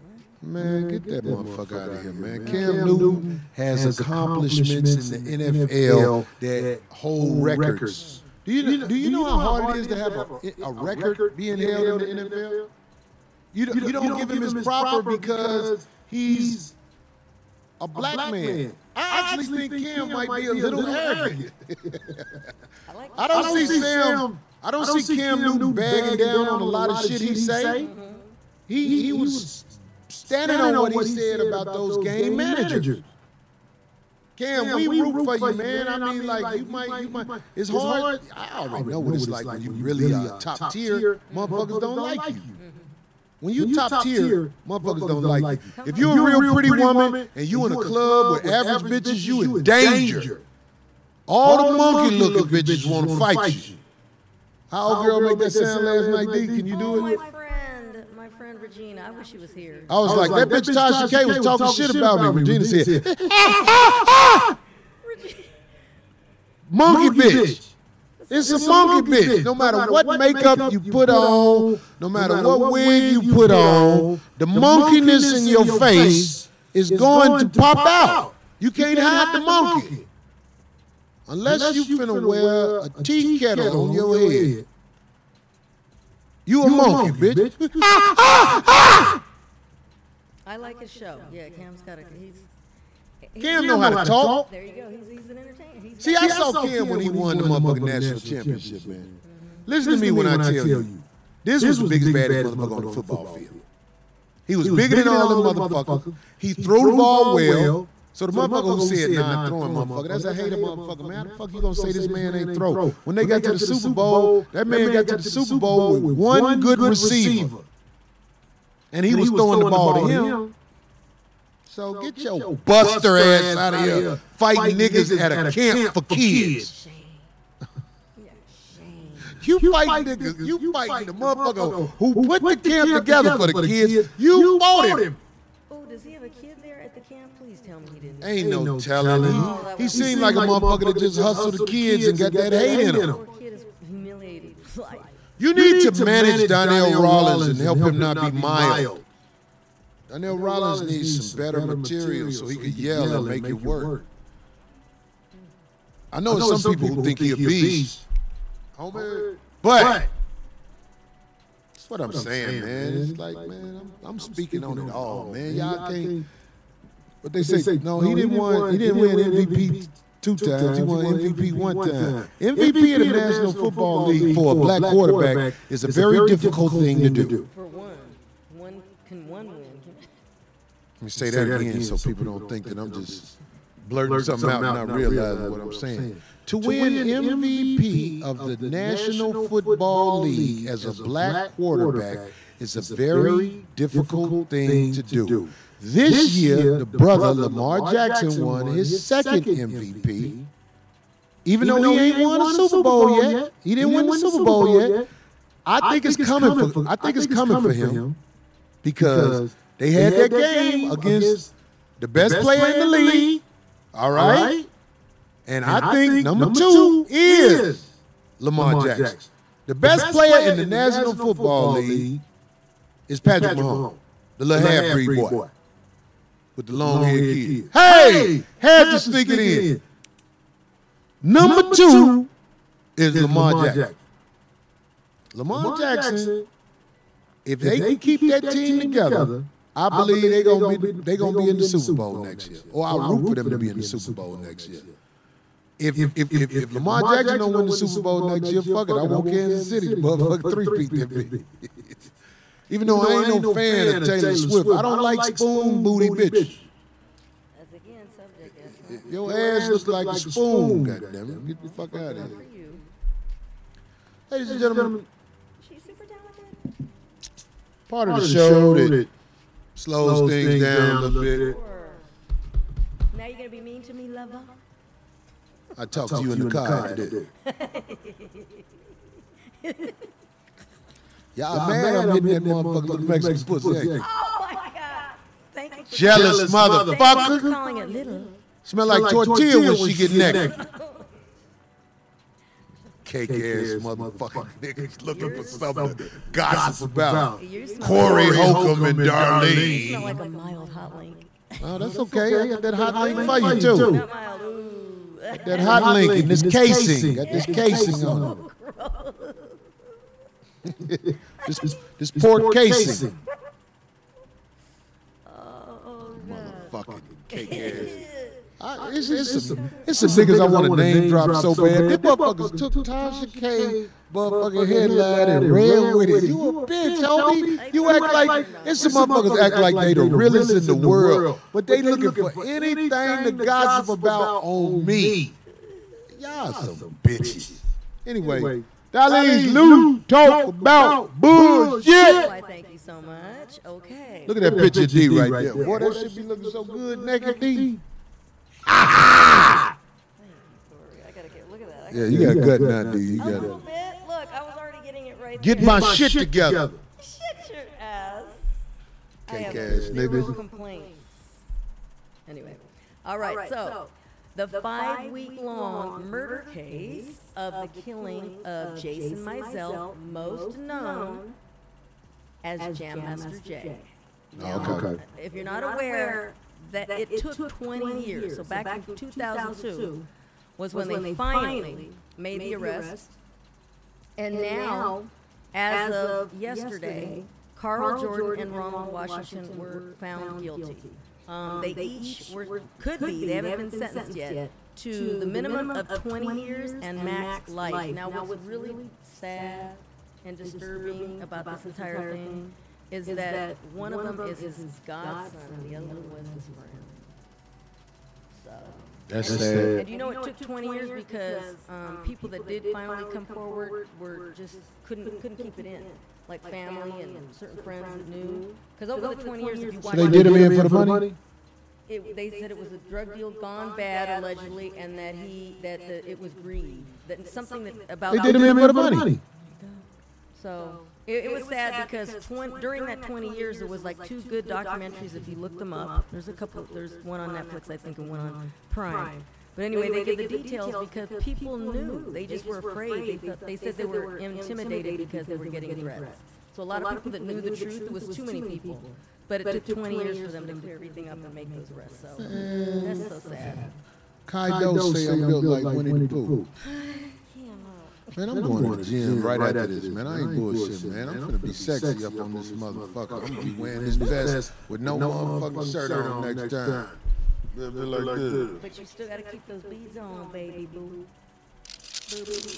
Man, get that motherfucker out of here, man. Cam Newton has accomplishments in the NFL that hold records. Do you, do you know how hard it is to have a, a record being held in the NFL? You, don't- you don't give him his proper because he's a black man. I actually think Cam might be a little arrogant. I like I don't see Sam. I don't see Cam Newton bagging down on a lot of shit he say. He he was standing on what he said about those game managers. Cam, we root for you, man. I mean, like you might, you might. It's hard. I already know what it's like when you really are uh, uh, top tier. Motherfuckers don't like you. When you top tier, motherfuckers don't like you. If you're a real pretty woman and you in a club with average bitches, you in danger. All the monkey looking bitches want to fight you. How old girl make that sound last night, D? Can you do it? my friend, my friend Regina. I wish she was here. I was like, that bitch Tasha K was talking shit about me. Regina said, monkey bitch. It's a monkey bitch. No matter what makeup you put on, no matter what wig you put on, the monkeyness in your face is going to pop out. You can't hide the monkey. Unless you finna wear a tea kettle on your head. You a monkey, bitch. Ah, ah, ah. I like his show. Yeah, Cam's got a. He's. he's Cam know how to talk. There you go. He's, he's an entertainer. He's See, I saw Cam when he won the motherfucking national championship, man. Listen to me when I tell you. This was the biggest, baddest motherfucker on the football field. He was bigger than all them motherfuckers. He threw the ball well. So the motherfucker who said, I'm throwing motherfucker, that's a hater motherfucker, man. How the fuck you gonna say this man ain't throw? When they got to the Super Bowl, that man got to the Super Bowl with one good receiver. And he was throwing the ball to him. So get your buster ass out of here fighting niggas at a camp for kids. shame. You fighting niggas, you fighting the motherfucker who put the camp together for the kids. You fought him. Oh, does he have a kid there at the camp? Please tell me he didn't. Ain't no telling. Oh, that He was- seemed like a motherfucker that just hustled the kids and got that hate in him. Poor kid is humiliated. Like, You need to manage Donnell Rollins and help him not be mild. Donnell Rollins needs some better material so he can yell and make it work. I know there's some people who think he a beast, homie, but that's what I'm saying, man. It's like, man, I'm, I'm speaking on it all, man. Y'all can't. But they say no, he didn't win. He didn't win MVP two times. He won MVP one time. MVP in the National Football League for a black quarterback is a very difficult thing to do. for one, one can one win? Let me say that again so people don't think that I'm just blurting something out, and not realizing what I'm saying. To win MVP of the National Football League as a black quarterback is a very difficult thing to do. This year, the brother Lamar Jackson won his second MVP. Even though he ain't won a Super Bowl yet, he didn't win the Super Bowl yet. I think it's coming for. I think it's coming for him because they had their game against the best player in the league. All right. And I think number two is Lamar Jackson. The best player in the National Football League is Patrick Mahomes, the little half breed boy with the long haired kid. Hey, had to sneak it in. Number two is Lamar Jackson. Lamar Jackson, if they can keep that team together, I believe they're gonna be they gonna be in the Super Bowl next year, or I root for them to be in the Super Bowl next year. If if if, if, if Lamar Jackson don't win the Super Bowl next year, fuck it, I want Kansas City to motherfucker three feet them bitch. Even though I ain't no fan of Taylor Swift, I don't like spoon booty bitch. That's again subject. Yes, Your ass looks like a spoon, goddamn it. Get the fuck out of here. Ladies and gentlemen, She's super talented. part of the show that slows things down a little bit. Or now you're gonna be mean to me, lover. I talked to you in the car today. Y'all mad I'm hitting that motherfucker little Mexican pussy. ain't you? Oh my god! Thank you. For Jealous Thank you for motherfucker. calling it little. Smell like tortilla when she get naked. Cake ass motherfucking niggas looking for something to gossip about. You smell Corey like, Holcomb and you smell Darlene. like a mild hot link. Oh, that's okay. I got that hot link for you too. Not mild. Ooh. That hot link in this casing. Got this casing on it. this, this pork Casey. Oh god. Fucking cake ass. I, it's, it's, some, it's some niggas I want to name drop so bad. Them motherfuckers took Tasha K motherfucking headline and ran with it. You a bitch, homie. You act like, it's some motherfuckers act like they the realest in the world, but they looking for anything to gossip about on me. Y'all some bitches. Anyway, Darlene Lou talk about bullshit. Why, oh, thank you so much. Okay. Look at that picture D right there. Boy, that should be looking so good naked D. Sorry, I gotta get. Look at that. Yeah, you got gut now, D. You A got little it. bit. Look, I was already getting it right Get there. my shit together. Shit your ass. I Cake have ass zero niggas. complaints. Anyway, all right. so, the five-week-long murder case of the killing of Jason Mizell, most known as Jam Master Jay. Now, okay. If you're not aware that it took 20 years, so back in 2002 was when they finally made the arrest. And now, as of yesterday, Karl Jordan and Ronald Washington were found guilty. Um, they each were, could be, they haven't been sentenced yet, to the minimum of 20 years and max life. Now, what's really sad and disturbing about this entire thing is that one of them is his godson, and the other one was his friend. So. That's And sad. And you know it took 20 years because um, people that did finally come forward were just couldn't couldn't keep it in, like family and certain friends that knew. Because over the 20 years, if you So watch, they did him in for the money? it, they said it was a drug deal gone bad allegedly, and that he that the, it was greed, that something that about They did him in for the money. so it, it was sad because twen- during that 20 years, there was like two good documentaries. If you look them up, there's a couple. There's one on Netflix, I think, and one on Prime. But anyway, they give the details because people knew. They just were afraid. They, thought, they said they were intimidated because they were getting threats. So a lot of people that knew the truth, it was too many people. But it took 20 years for them to clear everything up and make those arrests. Mm. So that's so sad. Kaido say I'm built like Winnie the Pooh. Yeah, no. Man, I'm going to the gym right after this, man. I ain't bullshit, man. I'm gonna be sexy up on this motherfucker. I'm gonna be wearing this vest with no motherfucking shirt on next time. It'll be like this. But you still gotta keep those beads on, baby boo. Boo boo.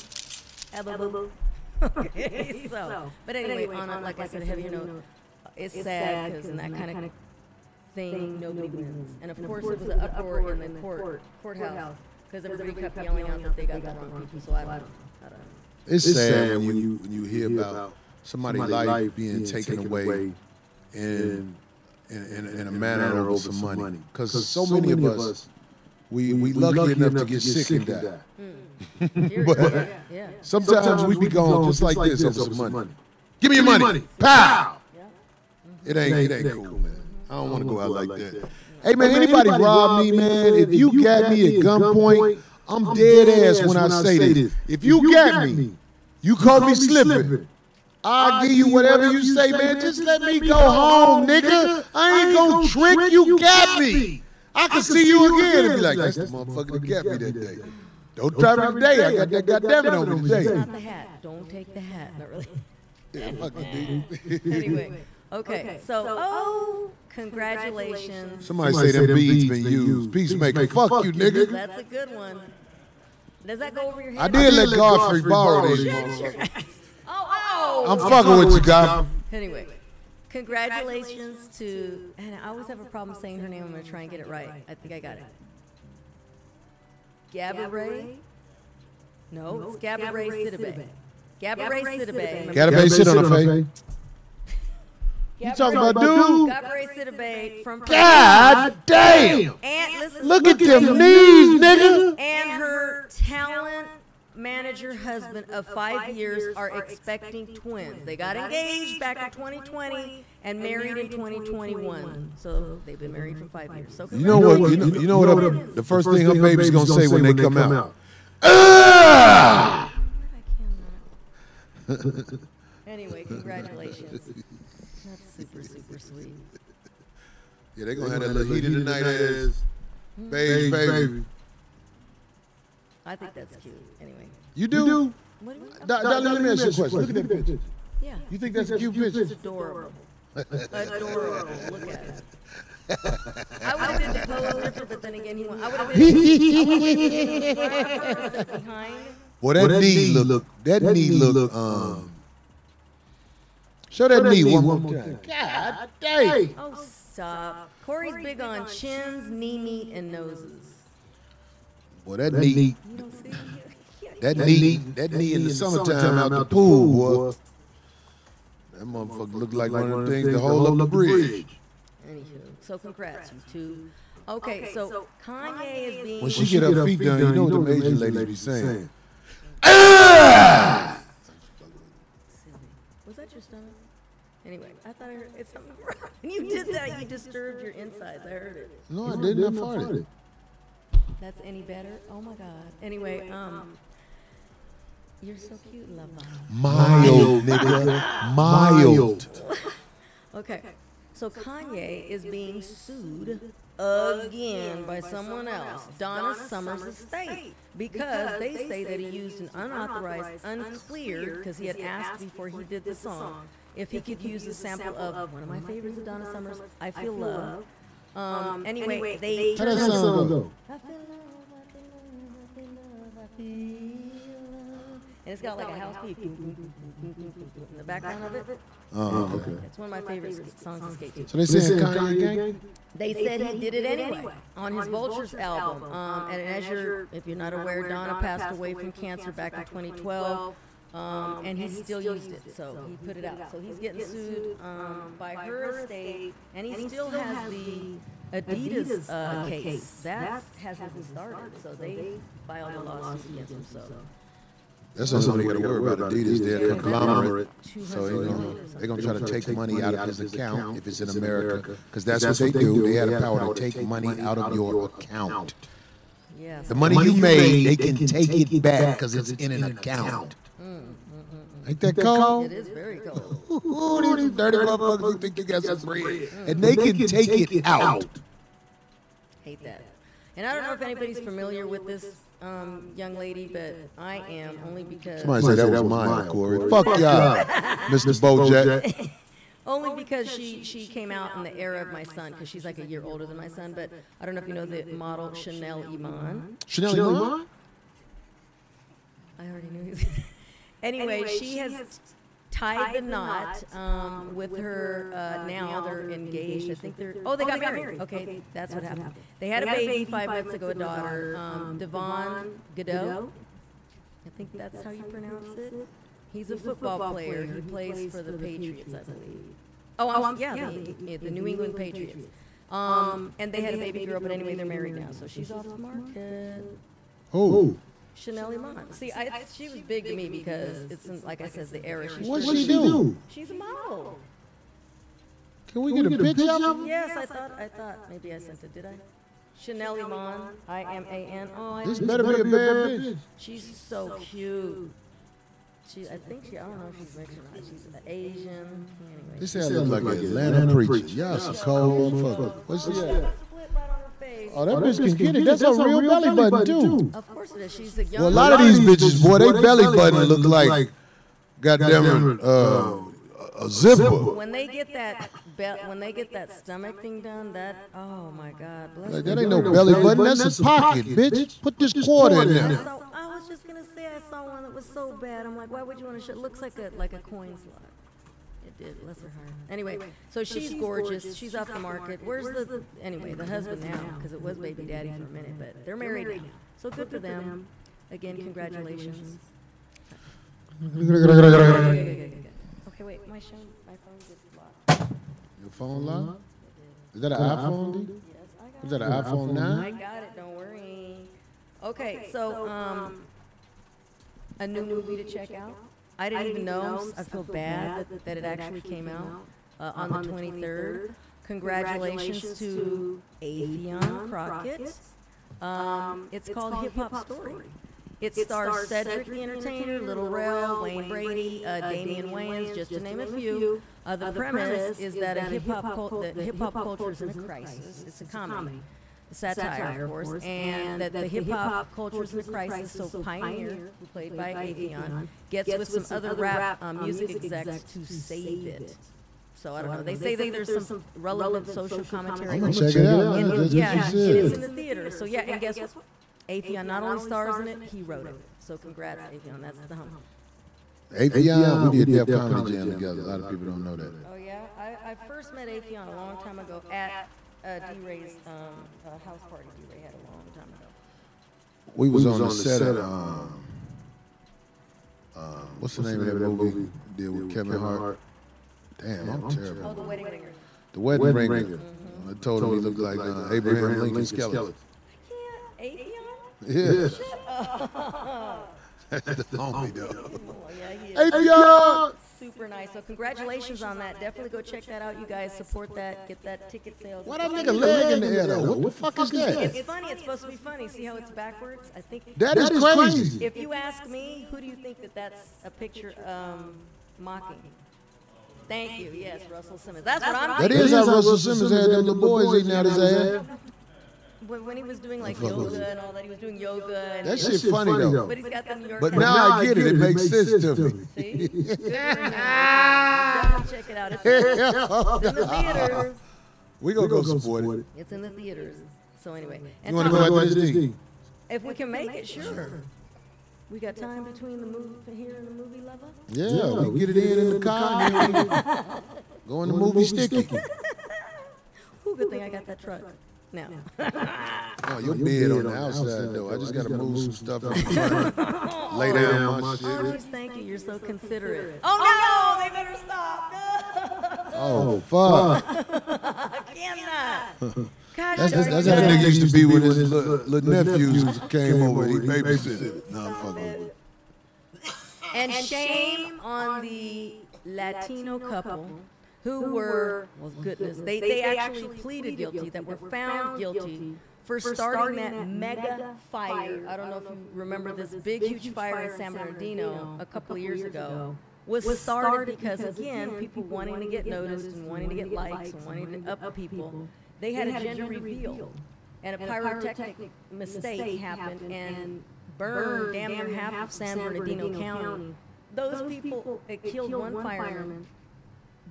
Abba boo boo. Okay, so, but anyway, on a, like I said, a heavier note, it's sad because in that kind of thing, nobody wins. And of course, it was an uproar in the court, courthouse, because everybody kept yelling out that they got the wrong people, so I don't, I don't know. It's, sad, when you when you hear about somebody's life being taken away in in, in, in a manner over some money. Because so many of us, we, we lucky enough to get sick and die. Here- But- yeah, yeah. Sometimes we be gone just like this over some money. Give me your money. Pow! It ain't it ain't cool, man. I don't want to go out like that. Hey man, anybody rob me, man? If you got me at gunpoint, I'm dead ass when I say this. If you got me, you caught me slipping. I'll give you whatever you say, man. Just let me go home, nigga. I ain't gonna trick you. Got me. I can see you again and be like, that's the motherfucker that got me that day. Don't try me today. I got that goddamn it on me It's today. not the hat. Don't take the hat. Not really. Yeah, fuck it, dude. Anyway, okay. So, oh, oh, congratulations. Somebody say them beads been used. Peacemaker, fuck you, nigga. That's a good one. Does that go over your head? I did let Godfrey borrow these motherfuckers. Oh, oh. Oh. I'm fucking with you, guy. Anyway, congratulations to, and I always have a problem saying her name. I'm going to try and get it right. I think I got it. Gabourey? No, it's Gabourey Sidibe. Gabourey Sidibe. Gotta be sit on the face. You talking about dude? Gabourey Sidibe from God damn! And listen, Look at them knees, nigga. And her talent manager husband of five years are expecting twins. They got engaged back in 2020 and married in 2021. So they've been married for five years. So You know what? You know, you know what? her- the first thing her baby's gonna say when they come out. Ah! Anyway, congratulations. That's super, super sweet. Yeah, they're gonna have that little heat of the night ass. Baby, baby. I think that's cute. Anyway, You do? what do you? Da- Darling, let me ask you a question. Look at that picture. Yeah, You think that's a cute it's adorable. adorable. Look at it. I would have did the pose different, but then again, he went. I would have been behind. Well, that, knee look, that, knee look, um. Show that, knee one more time. God damn. Oh, stop. Corey's big on chins, knee meat, and noses. Boy, that knee, You don't that knee, that knee in the summertime out the pool, boy. That motherfucker look like one of them things to hold up the bridge. Anywho, so congrats, you two. Okay, so Kanye is being. When she get her feet done, you know what the major ladies be saying. Was that your stomach? Anyway, I thought I heard it's something wrong. When you did that, you disturbed your insides. I heard it. No, I didn't. I farted. That's any better? Oh my God. Anyway, um, you're so cute, love bomb. Mild, nigga. Mild. Okay, so Kanye is being sued again by someone else, Donna Summers' estate, because they say that he used an unauthorized, uncleared, because he had asked before he did the song if he could use a sample of one of my favorites of Donna Summers, "I Feel Love." Um, anyway, they How that sound go? I feel love, I feel love, I feel love, I feel love. And it's got like a house beat in the background of it. Oh, okay. It's one of my favorite songs to skate to. So they said Kanye gang? They said he did it anyway on his Vultures album. Um, and as you're, if you're not aware, Donna passed away from cancer back in 2012. Um, and he still used it, so he put it out. So he's getting sued um, by her estate, and he still has the Adidas uh, case. That hasn't been started, so they filed a lawsuit against him. So That's the only thing they got to worry about. Adidas, they're a conglomerate. So they 200 gonna, they're going to try to take money out of his account if it's in America. Because that's what they do. They have the power to take money out of your account. Yes. The money you made, they can take it back because it's in an account. Ain't that It cold? is very cold. Ooh, these dirty motherfuckers who think you got some bread. And they can take it out. Hate that. And I don't know if anybody's familiar with this um, young lady, but I am only because Somebody said that was mine, Corey. Fuck y'all, Mr. Bojack. only because she she came out in the era of my son because she's like a year older than my son. But I don't know if you know the model Chanel Iman. Chanel Iman? I already knew. He was anyway, she has tied the knot um, with her. Uh, now they're engaged. I think they're. Oh, they got married. Okay, that's what happened. They had a baby five months ago. A daughter, um, Davon Godchaux. I think that's how you pronounce it. He's a football player. He plays for the Patriots, I believe. Oh, I'm, yeah, the, yeah, the New England Patriots. Um, and they had a baby girl, but anyway, they're married now, so she's off the market. Who? Chanel Iman. See, I, she was big to me because it's in, like I said, the era. She's What pretty- she do? She's a model. Can we get a picture of her? Yes, I thought. I thought maybe I sent it. Did I? Chanel Iman. I M A N. Oh, I This know. better be a bad bitch. She's so cute. She, I think she. I don't know if she's mixed or not. She's Asian. Anyway. This hair look like an Atlanta preacher. Y'all some cold motherfucker. What's she at? Split right on her face. Oh, that bitch can get it. That's a real belly button too. Of course it is. She's a young. Well, a lot of these bitches, boy, they belly button look like goddamn uh, a zipper. when they get that be- when they get that stomach thing done, that oh my God, bless Like that ain't no belly button. That's a pocket, bitch. Put this cord in I there. saw- I was just gonna say I saw one that was so bad. I'm like, why would you want to show? It looks like a like a coin slot. It did. Bless her heart. Anyway, so she's gorgeous. She's off the market. Where's the anyway the husband now? Because it was baby daddy for a minute, but they're married now. So good for them. Again, congratulations. Okay, wait, my show, my phone just locked. Your phone locked? Is that an iPhone? D? Yes, I got Is that an iPhone now? I got it, don't worry. Okay, so, um, a new movie to check out. I didn't even know, I feel bad that, that it actually came out, uh, on the twenty-third. Congratulations to Affion Crockett. Um, it's called Hip Hop Story. It stars Cedric the Entertainer, Little Rel, Wayne Brady, uh, Damien Wayans, just to name a few. Uh, the premise is that a hip hop cult, that hip hop culture is in a crisis. It's a comedy, a satire, of course, and that the hip hop culture is in a crisis. So Pioneer, who played by Affion, gets with some other rap um, music execs to save it. So I don't know. They say that there's some relevant social commentary. I'm check it out. And- man. and- yeah, it is in the theater. So yeah, and guess what? Affion not only stars in it, he wrote it. So congrats, Affion. That's the hump. Affion, we did Def Comedy Jam together. A lot of people don't know that. Oh yeah, I, I first met Affion a long time ago at uh, D Ray's um, uh, house party. D Ray had a long time ago. We was on the set of, um, uh, what's the name of that movie? Did with Kevin Hart. Damn, I'm Oh, terrible. the wedding ringer. The Wedding Ringer. I told him he looked like uh, Abraham Lincoln skeleton. Affion? Yeah. That's the homie though. Oh yeah, he is. Affion! Super nice. So congratulations on that. Definitely go check that out. You guys support that. Get that ticket sales. Why that nigga leg in the air though? What the fuck is that? It's funny. It's supposed to be funny. See how it's backwards? I think. That is crazy. If you ask me, who do you think that that's a picture um, mocking? Thank you. Yes, Russell Simmons. That's what I'm. That is how Russell Simmons had them little boys eating out his ass. When, when he was doing like yoga and all that, he was doing yoga. And, That shit funny though. but he's got the New York. But Times. now I get it. It makes sense to me. See? Good for him. Definitely check it out. It's, it's in the theaters. We gonna go support it. It's in the theaters. So anyway, You wanna Tom, go after this thing? if we can make it, sure. We got time between the movie here and the movie lover. Yeah, we get it in in the car. and then we Go in the movie sticky. Ooh, good thing I got that truck. Now, Oh, your bed on the outside though. I just gotta move some stuff out the front. Lay oh, down my shit. always thank you. You're so considerate. Oh, oh no, they better stop. No, Oh, oh fuck. I cannot. Gosh, That's, that's, darn that's it. how the nigga used to be with his little, little nephews came over. He babysitted. No, I'm fucking with you. And shame on the Latino couple who were, well, goodness, they, they actually pleaded guilty, that were found guilty for starting that mega fire. I don't know if you remember this big, huge fire in San Bernardino a couple of years ago. Was started because, again, people wanting to get noticed and wanting to get likes and wanting to up people. They had a gender reveal, and a pyrotechnic mistake happened and burned damn near half of San Bernardino County. Those people, it killed one fireman,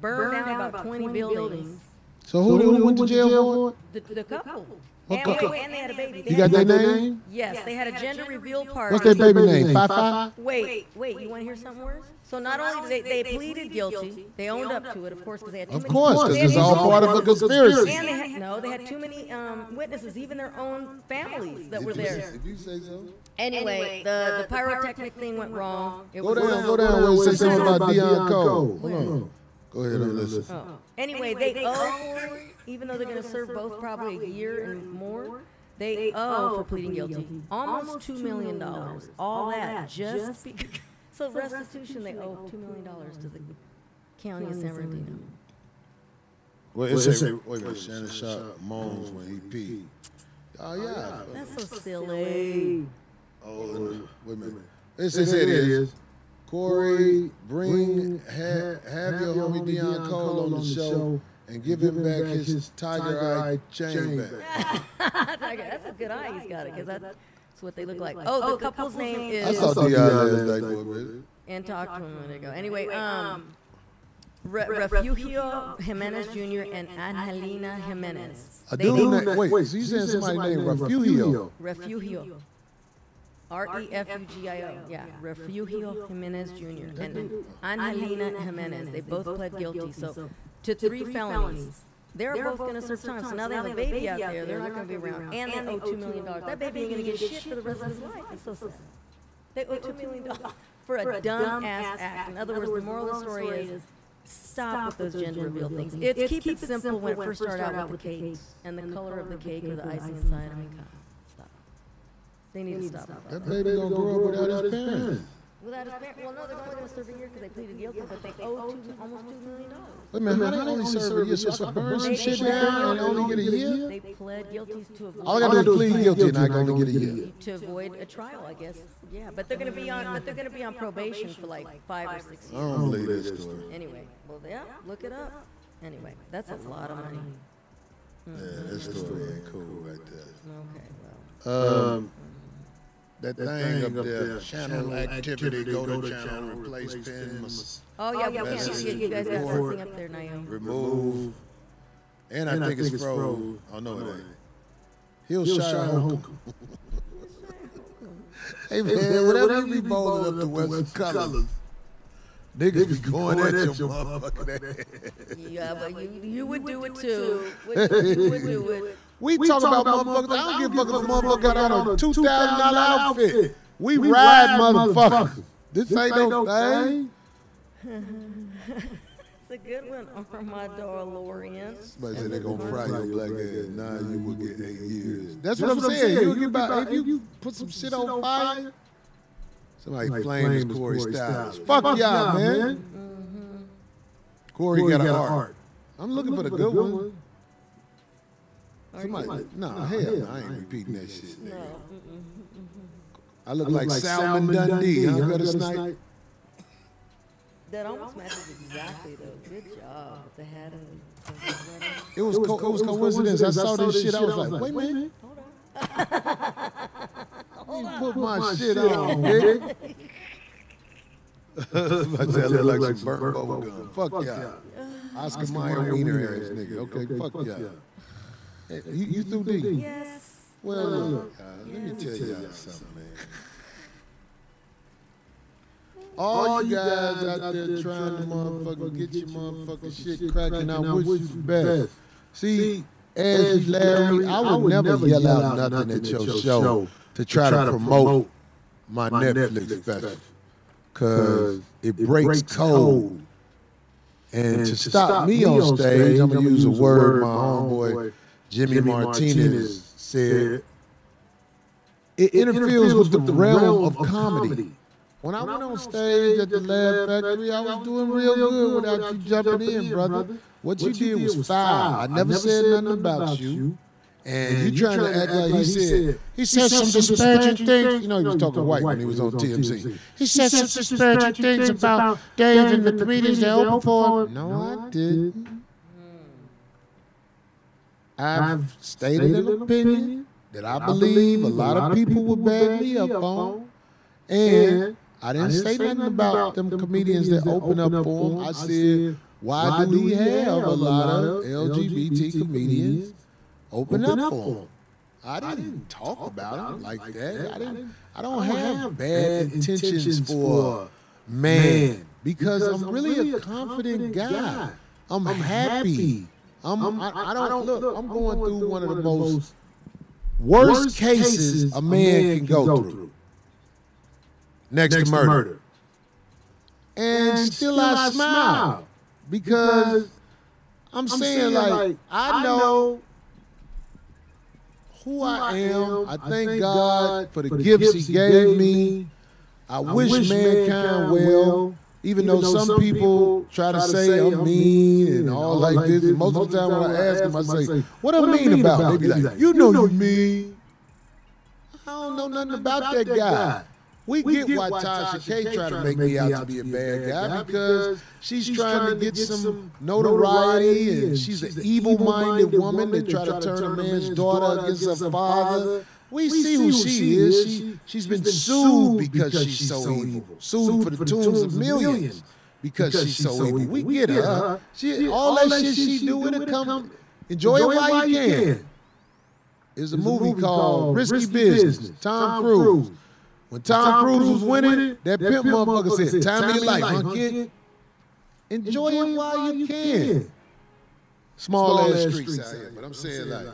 burned down about 20 buildings. So who, who went to jail for it? The, the couple. What And, co- wait, and they had a baby. They You got had- their name? Yes, they had a gender reveal party. What's their baby name? Fifi? Wait, wait, wait you want to hear something worse? So not only did they, they pleaded guilty, they owned up to it, of course, because they had too Of many. course, because it's all part of a conspiracy. And they had, no, they had too many um, witnesses, even their own families that were there. If you say so. Anyway, the, the pyrotechnic thing went wrong. It Go down, go down where say something about Deon Cole. Hold on. Go ahead and listen. Oh. Anyway, they owe, even though they're going to serve both probably a year and more, they owe for pleading guilty almost two million dollars. All that just because. So restitution, they owe two million dollars to the county of San Bernardino. Well, it's it say, wait a minute, Shannon Sharpe moans when he pee. Oh, oh, yeah. That's so silly. Oh, and- wait a minute. It says it is. Corey, bring, have, have your homie Deon Cole on the show and give him back his tiger eye chain back. That's a good eye he's got it, because that's what they look like. Oh, the couple's name is. I is, saw Deon last night for a and talk to him when they go. Anyway, um, Re- Refugio Jimenez Jr. and Angelina Jimenez. A They- dude they- named, wait, so you saying somebody named Refugio? Refugio. R E F U G I O. Yeah, Refugio Jimenez Jr. and Angelina Jimenez. They both pled guilty, so to three felonies. They're both going to serve time. So now they have a baby out there. They're not going to be around, and they owe two million dollars. That baby ain't going to get shit for the rest of his life. It's so sad. They owe two million dollars for a dumb ass act. In other words, the moral of the story is. Stop with those gender reveal things. It's keep it simple when it first started out with the cake and the color of the cake or the icing inside. I mean, come on, stop. They need to stop. with That that. baby gonna grow up without his parents. Without his parents, well, no, they're only going to serve a year because they pleaded guilty, but they owe two, almost two million dollars. Wait a minute, how they only serve a year? So I can burn some shit down and only get a year? They pled guilty to avoid. All I gotta do is plead guilty and I can only get a year. to avoid a trial, I guess. Yeah, but they're going to be on, but they're going to be on probation for like five or six years. I don't believe this story. Anyway, well, yeah, look it up. Anyway, that's a lot of money. Yeah, this story ain't cool right there. Okay, well. Um, that thing up there, channel activity, go to channel, replace pin, must Oh yeah, we can't see. You guys got that report. thing up there, Naomi. remove, and I think it's froze. Oh no, it ain't. Hillshire Holcomb. Hey man, whatever you be bowling up to Western Colors, niggas be going at your motherfucking ass. Yeah, but you, you would do it too. Would- You would do it. We, talk about motherfuckers. I don't give a fuck if a motherfucker got on a two thousand dollar outfit. We, ride motherfuckers. This ain't no thing. It's a good one, Armando Lorian. Somebody said they gonna fry your black ass. Nah, you will get eight years. That's, what I'm saying. You'll get about if you put some shit on fire. Somebody flames Corey Styles. Fuck y'all, man. Mm-hmm. Corey got an art. I'm looking for the good one. Somebody, no, hell, no, I ain't repeating that shit. Nigga. I look like Salmon Dundee. Huh? Better snipe. That almost matches exactly though. Good job the hat and. It was co- it was coincidence. I saw this shit. I was like, wait a minute. Hold on. You put my shit on, nigga. I said I look like some burnt bubble gum. Fuck y'all. Oscar Mayer wiener ass nigga. Okay, fuck y'all. Hey, You, you through D? Yes. Well, look, uh, let me tell y'all something, man. All you guys out there trying to motherfucking get your motherfucking shit cracking, I wish you the best. See, as Larry, I would never yell out nothing at your show to try to promote my Netflix special. Cause it breaks code. And to stop me on stage, I'm gonna use a word my homeboy Jimmy Martinez said. It interferes with the realm of comedy. When I went on stage at the Laugh Factory, I was doing real good without you jumping in, brother. What you did was foul. I never said nothing about you. And you trying to act like he said, he said some disparaging things. You know, he was talking white when he was on TMZ. He said some disparaging things about Dave and the comedians that opened for him. No, I didn't. I've stated an opinion that I believe a lot of people would back me up on. And I didn't say nothing about them comedians that open up for him. I said, why do we have a lot of LGBT comedians open up for him? I didn't talk about him like that. I didn't. I don't have bad intentions for man because I'm really a confident guy. I'm happy. I'm. I, I don't look. I'm going through one of the most worst cases a man can go through. Next to murder. And still I smile because I'm saying like I know who I am. I thank God for the gifts He gave me. I wish mankind well. Even though some people try to say I'm mean and all like this, and most of the time when I ask them, I say, "What I mean about?" They be like, "You know you mean." I don't know nothing about that guy. We, get why Tasha K try to make me out to be a bad guy because she's trying to get some notoriety and she's an evil-minded woman that try to turn a man's daughter against her father. We see who she is. She, she's been sued because she's so evil. Sued for the tunes of millions because she's so evil. We get her. She, all that shit she do with it, come enjoy it while you can. There's a movie called Risky Business. Tom Cruise. When Tom Cruise was winning, that pimp motherfucker said, "Time of your life, huh, kid? Enjoy it while you can." Small ass streets out here, but I'm saying like,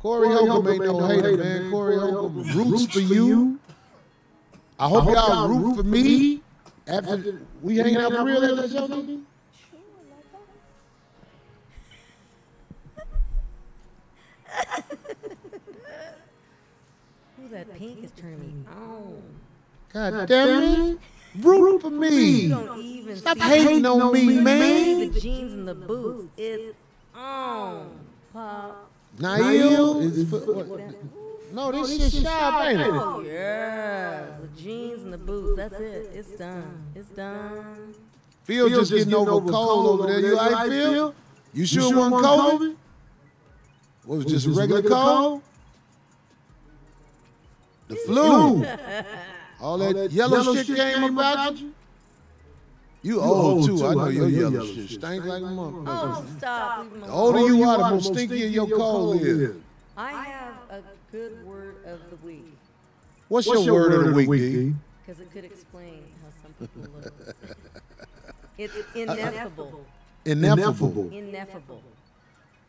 Corey Holcomb ain't no hater, man. Corey Holcomb roots for you. I hope y'all root for me after we hang out for real at the show. maybe? Ooh, that pink is turning me on. God damn it. Root for me. don't even Stop hating on me, man. the jeans and the boots. It's on. Pop. Nail is for, what? No, oh, this shit shy, ain't it? Oh yeah, the jeans and the boots. That's it. It's done. It's done. Phil just getting over cold over there. You all right, Phil? You sure it wasn't COVID? What was just a regular cold? The flu. All that yellow shit came about you? You old too. I know your yellow shit stink like a oh, motherfucker. Oh, stop. The older you are, the more stinkier your cold is. I have a good word of the week What's your word of the week, D? because it could explain how some people look. It's ineffable. Ineffable. Ineffable.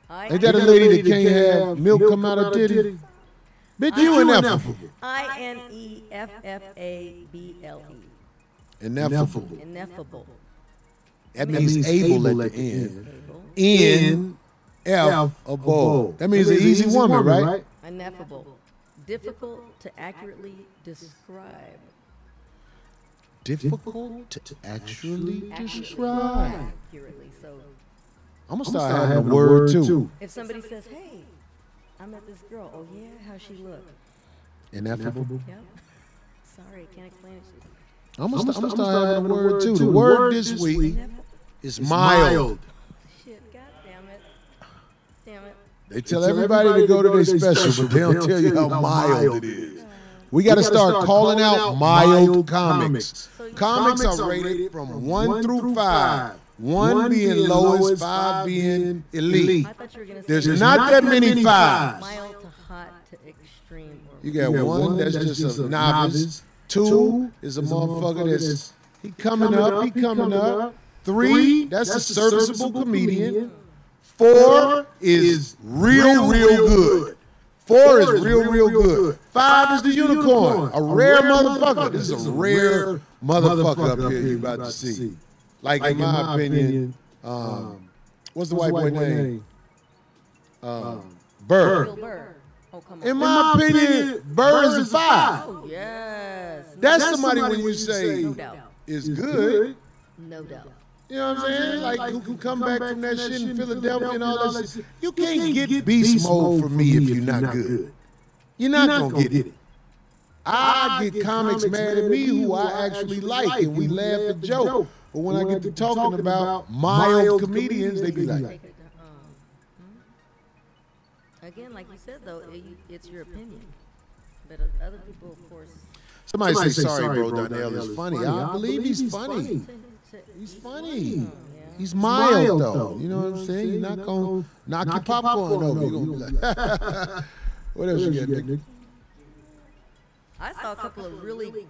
I Ain't that a lady that can't have milk come out her titty? Bitch, you ineffable. I N E F F A B L E. Ineffable. Ineffable. That means able at the end. Able. N F above. That means an easy woman, right? Ineffable. Difficult to accurately describe. Difficult to actually describe. Accurately. So I'm gonna start having a word too. if somebody says, "Hey, I met this girl. Oh yeah, how she look?" Ineffable. Yep. Sorry, can't explain it. To you. I'm gonna, st- I'm gonna start having a word too. The word this week is mild. Shit. God damn it. Damn it. They tell everybody to go to their special, but they don't tell you how mild it is. We got to start calling out mild comics. Comics are rated from one through five. One being lowest, five being elite. I thought you were gonna say There's not that many fives. mild to hot to extreme. Or You got one that's just a novice. Two is a motherfucker that's he coming up, he coming up. Three, that's a serviceable comedian. Four is real, real good. Four is real, real good. Five is the unicorn, a rare motherfucker. This is a rare motherfucker up here you about to see. Like in my opinion, um, what's the white boy name? Um, Burr. Bill Burr. Oh come on. In my opinion, Burr is a five. oh yes. That's somebody when you say no doubt. is good. No doubt. You know what I'm saying? Like who can come back from that shit in Philadelphia and all that shit. You can't get beast mode from me if you're not good. You're not gonna get it. I get comics mad at me who I actually like and we laugh and joke. But when I get to talking about mild comedians, they be like, Again, like you said though, it, it's your opinion. But uh, other people, of course, somebody, Somebody say, say, sorry, "Sorry, bro, bro, Donnell Donnell is is funny. funny. I believe he's funny. say- say- He's funny. yeah. He's mild, mild, though. though. You know what I'm saying? You're not gonna knock your popcorn over. You're gonna be like, What else you got, Nick? I saw a couple of really,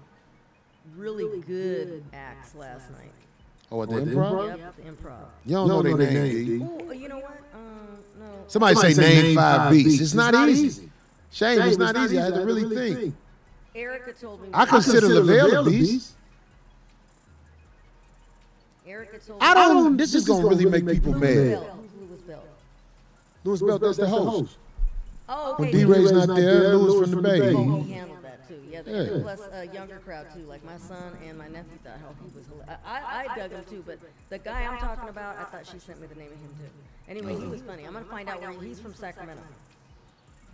really good acts last night. Oh, at the Oh, the improv? Yep, the improv. You don't know their name, D. Ooh, you know what? Um, no. Somebody, say, name five beats. It's not easy. Shame, it's not easy. I had to really think. Erica told me. I consider Lavelle a beast. Erica told I don't. This is gonna really make people mad. Bell. Who's Louis Bell? Louis Belt, that's the host. Oh, okay. When D Ray's not there, Louis from the Bay. He handled that too. Yeah, Yeah. the, plus a younger crowd too. Like my son and my nephew thought how he was. hila- I, I dug him too, but the guy I'm talking about, I thought she sent me the name of him too. Anyway, he was funny. I'm gonna find out where he, he's from Sacramento.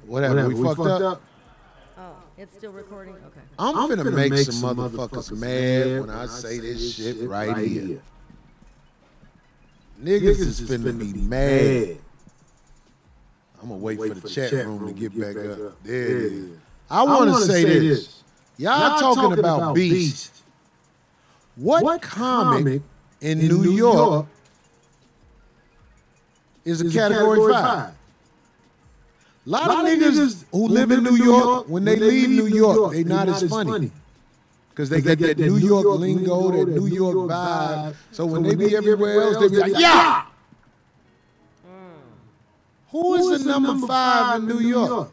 Whatever. We fucked up. Oh, it's still recording. Okay. I'm gonna make some motherfuckers mad when I say this shit right here. Niggas is finna be mad. I'm gonna wait for the chat room to get back up. There it is. I wanna say this. Y'all talking about beast. What what comic in New York is a category five? A lot of niggas who live in New York, when they leave New York, they not as funny. Because they get that New York lingo, that New York vibe. So when they be everywhere else, they be like, yeah! Who is the number five in New York?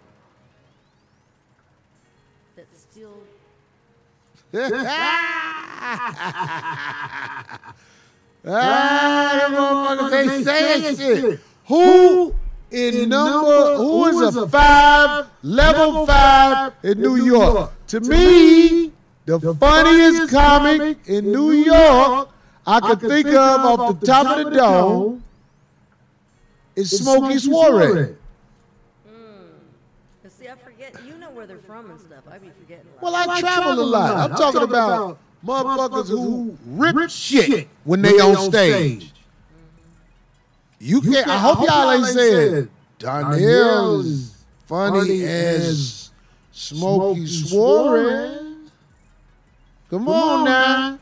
Ah, they saying shit. Who in number, who is a five, level five in New York? To me, the funniest comic in New York I could think of off the top of the dome is Smokey Suarez. Cause see, I forget. You know where they're from and stuff. I be forgetting. a lot. Well, I travel a lot. I'm talking about motherfuckers who rip shit when they on stage. You can't. I hope y'all ain't said Darnell is funny as Smokey Suarez. Come on now.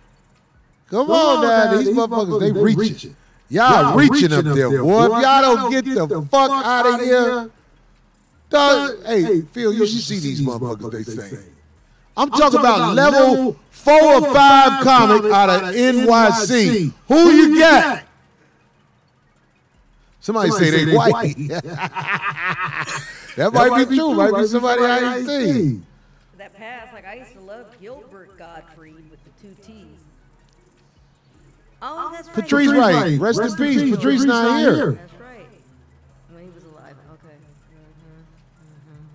Come on now. These motherfuckers, they reaching. Y'all reaching up there, boy. If y'all don't get the fuck out of here. Dog, hey, Phil, you should see these motherfuckers they say. I'm talking about level four or five comic out of NYC. Who you got? Somebody say they white. that might be true. Might be somebody I ain't seen. That past, like I used to love Gilbert Gottfried with the two T's. Oh, that's right. Patrice Wright. Rest in peace. Patrice not here. That's right. When he was alive. Okay.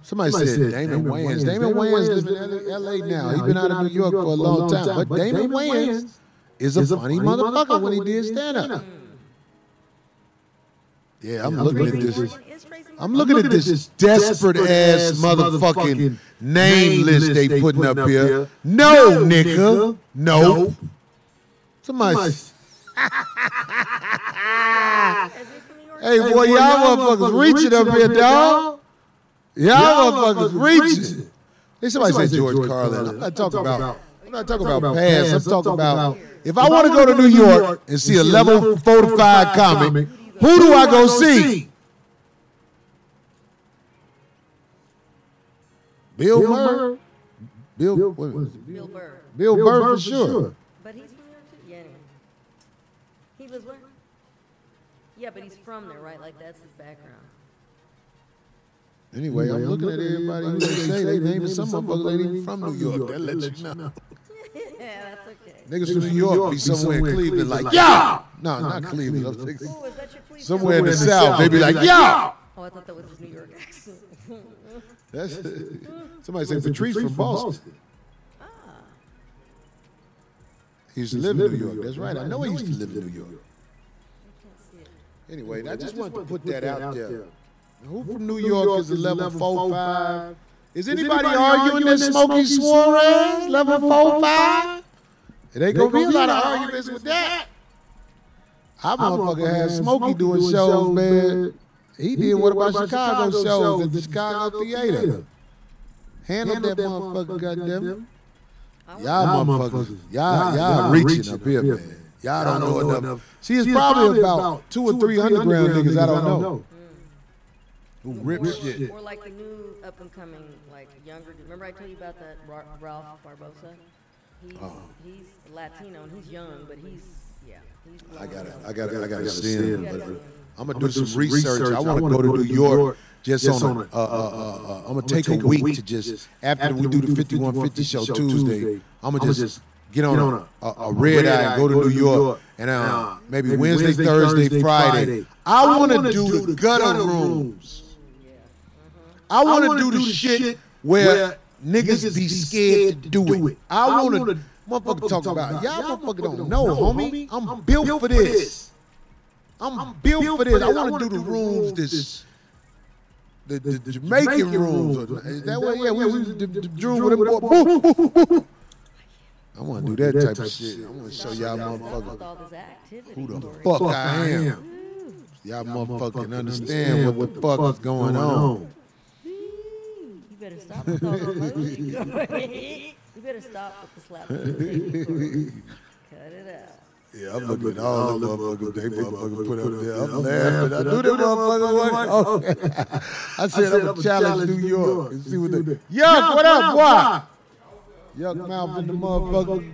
Somebody said Damon Wayans. Damon Wayans lives in LA now. He's been out of New York for a long time. But Damon Wayans is a funny motherfucker when he did stand up. Yeah, I'm looking at this. Morgan I'm looking at this desperate ass motherfucking name list they putting up here. No, nigga. No. Somebody. Morgan. Is he from New Hey, boy, y'all motherfuckers reaching up here, dog. Y'all motherfuckers reaching. Hey, somebody said George Carlin. I'm not talking about. I'm not talking about past. I'm talking about if I want to go to New York and see a level four to five comic, who do I go see? Bill Burr. Bill. what is it? Bill Burr. Bill Burr for sure. But he's from there too. Yeah. Anyway. He was where? Yeah, but he's from there, right? Like that's his background. Anyway, I'm looking at everybody who they say they naming some motherfuckers ain't even from New York. That let you know. yeah, that's okay. Niggas from New York be somewhere in Cleveland like, yeah! No, not Cleveland. I'm thinking Oh, is that your police? somewhere in the South. They be like, yeah! Oh, I thought that was his New York accent. That's somebody said Patrice from Boston. He used to live in New York. That's right. I know he used to live in New York. Anyway, I just wanted to put that out there. Who from New York is a level four five? Is anybody arguing that Smokey Suarez level four five? It ain't gonna be a lot of arguments with that. I motherfucker had Smokey doing shows, man. He did what about Chicago shows at the Chicago Theater. Handled that motherfucker, goddamn. Y'all motherfuckers, y'all y'all reaching up here, man. Y'all don't know enough. She is probably about two or three underground niggas I don't know. Who rips shit. Or like the new up and coming, like younger. Remember I told you about that Ra- Ralph Barbosa? He's, Oh. he's Latino and he's young, but he's yeah. He's I blowing gotta. I gotta, I gotta see You him. gotta But see him. I'm gonna do some research. I want to go to New York just on a. Uh, uh, uh, uh, I'm gonna take a week to just after we do the 5150 show Tuesday. I'm gonna just get on a, a, a red eye and go to New York and uh, maybe Wednesday, Thursday, Friday. I want to do the gutter rooms. I want to do the shit where niggas be scared to do it. I want to motherfucker talk about y'all motherfucker don't know, homie. I'm built for this. I'm built for this. I want to do the rooms this. The, the, the Jamaican rooms. Is that way? Yeah, we was the, the, the room with them boy. I want to do that type of shit. I want to show y'all That's with motherfuckers all this activity. who the Corey. fuck I am. Y'all motherfucking understand what the fuck is going on. You better stop with all the emoji. you better stop with the slap. of the titty, Corey. Cut it out. Yeah, I'm looking at all the motherfuckers they motherfuckers put up there. I'm laughing. I do them motherfuckers. Oh. I said I'm gonna challenge New York and see what they. Yuck, what up, boy? Yuck mouth in the motherfucker.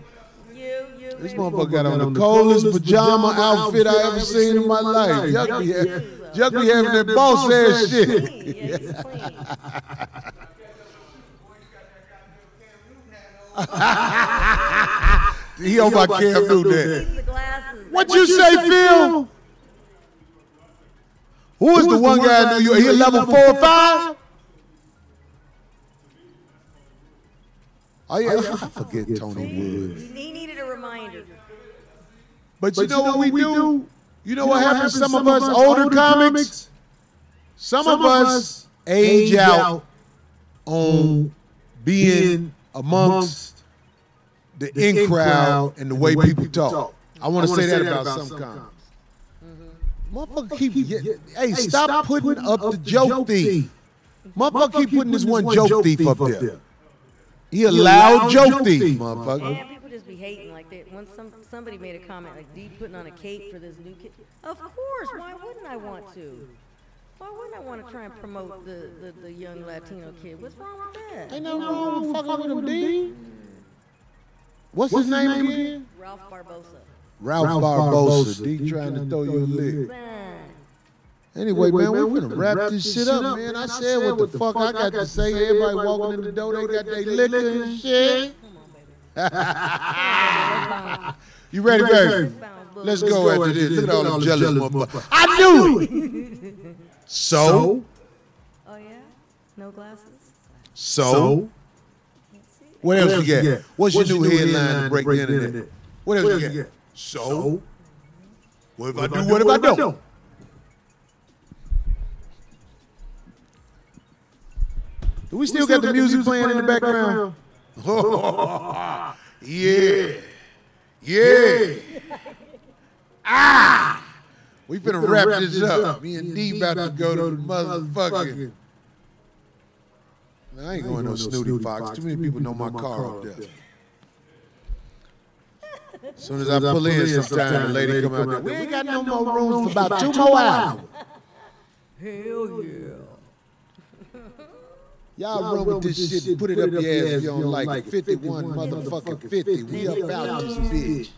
You, you. This baby. motherfucker got on the coldest pajama outfit I ever seen in my life. Yuck be, ha- Yuck be having that boss ass shit. Clean, yeah, he's clean. He on my Cam Newton. there. Keep the glasses. What you say, Phil? Who is the one guy in New York? He a level four or five? Oh, oh yeah, I forget Tony Woods. He needed a reminder. But you know what we do? You know what happens? Some of us older comics, some of us age out on being amongst the in crowd and the way people talk. I want to say that about some comics. Mm-hmm. Motherfucker keep, yeah, hey, stop putting up the joke thief. Motherfucker keep putting this one joke thief up there. He a loud joke thief, motherfucker. And people just be hating like that. When some somebody made a comment like D putting on a cape for this new kid. Of course, why wouldn't I want to? Why wouldn't I want to try and promote the, the, the young Latino kid? What's wrong with that? Ain't nothing wrong with fucking with him, D. What's, his name again? Ralph Barbosa. Ralph, Barbosa. D trying to throw you a lick. Man, Anyway, man, we finna wrap this shit up, man. I said what the fuck I got to say. Everybody walking in the door, they got their liquor and shit. come on, baby. You ready, baby? Found book. Let's go after this. Look at all them jealous motherfuckers. I knew it. So, Oh yeah, no glasses. so, what else you get? What's your new headline to break the internet? What else you get? So, what if I do? What if I don't? Do we still got the music playing in the background? yeah. Yeah. ah. We finna wrap this up. Me and D about to go to the motherfucking. Man, I ain't going no snooty fox. Too many people know my car up there. As soon as I pull in sometime, the lady come out there. We ain't got no more rooms for about two more hours. Hell yeah. Y'all run with this shit, put it up your ass if you don't like it. 51 motherfucking 50. We up out this bitch.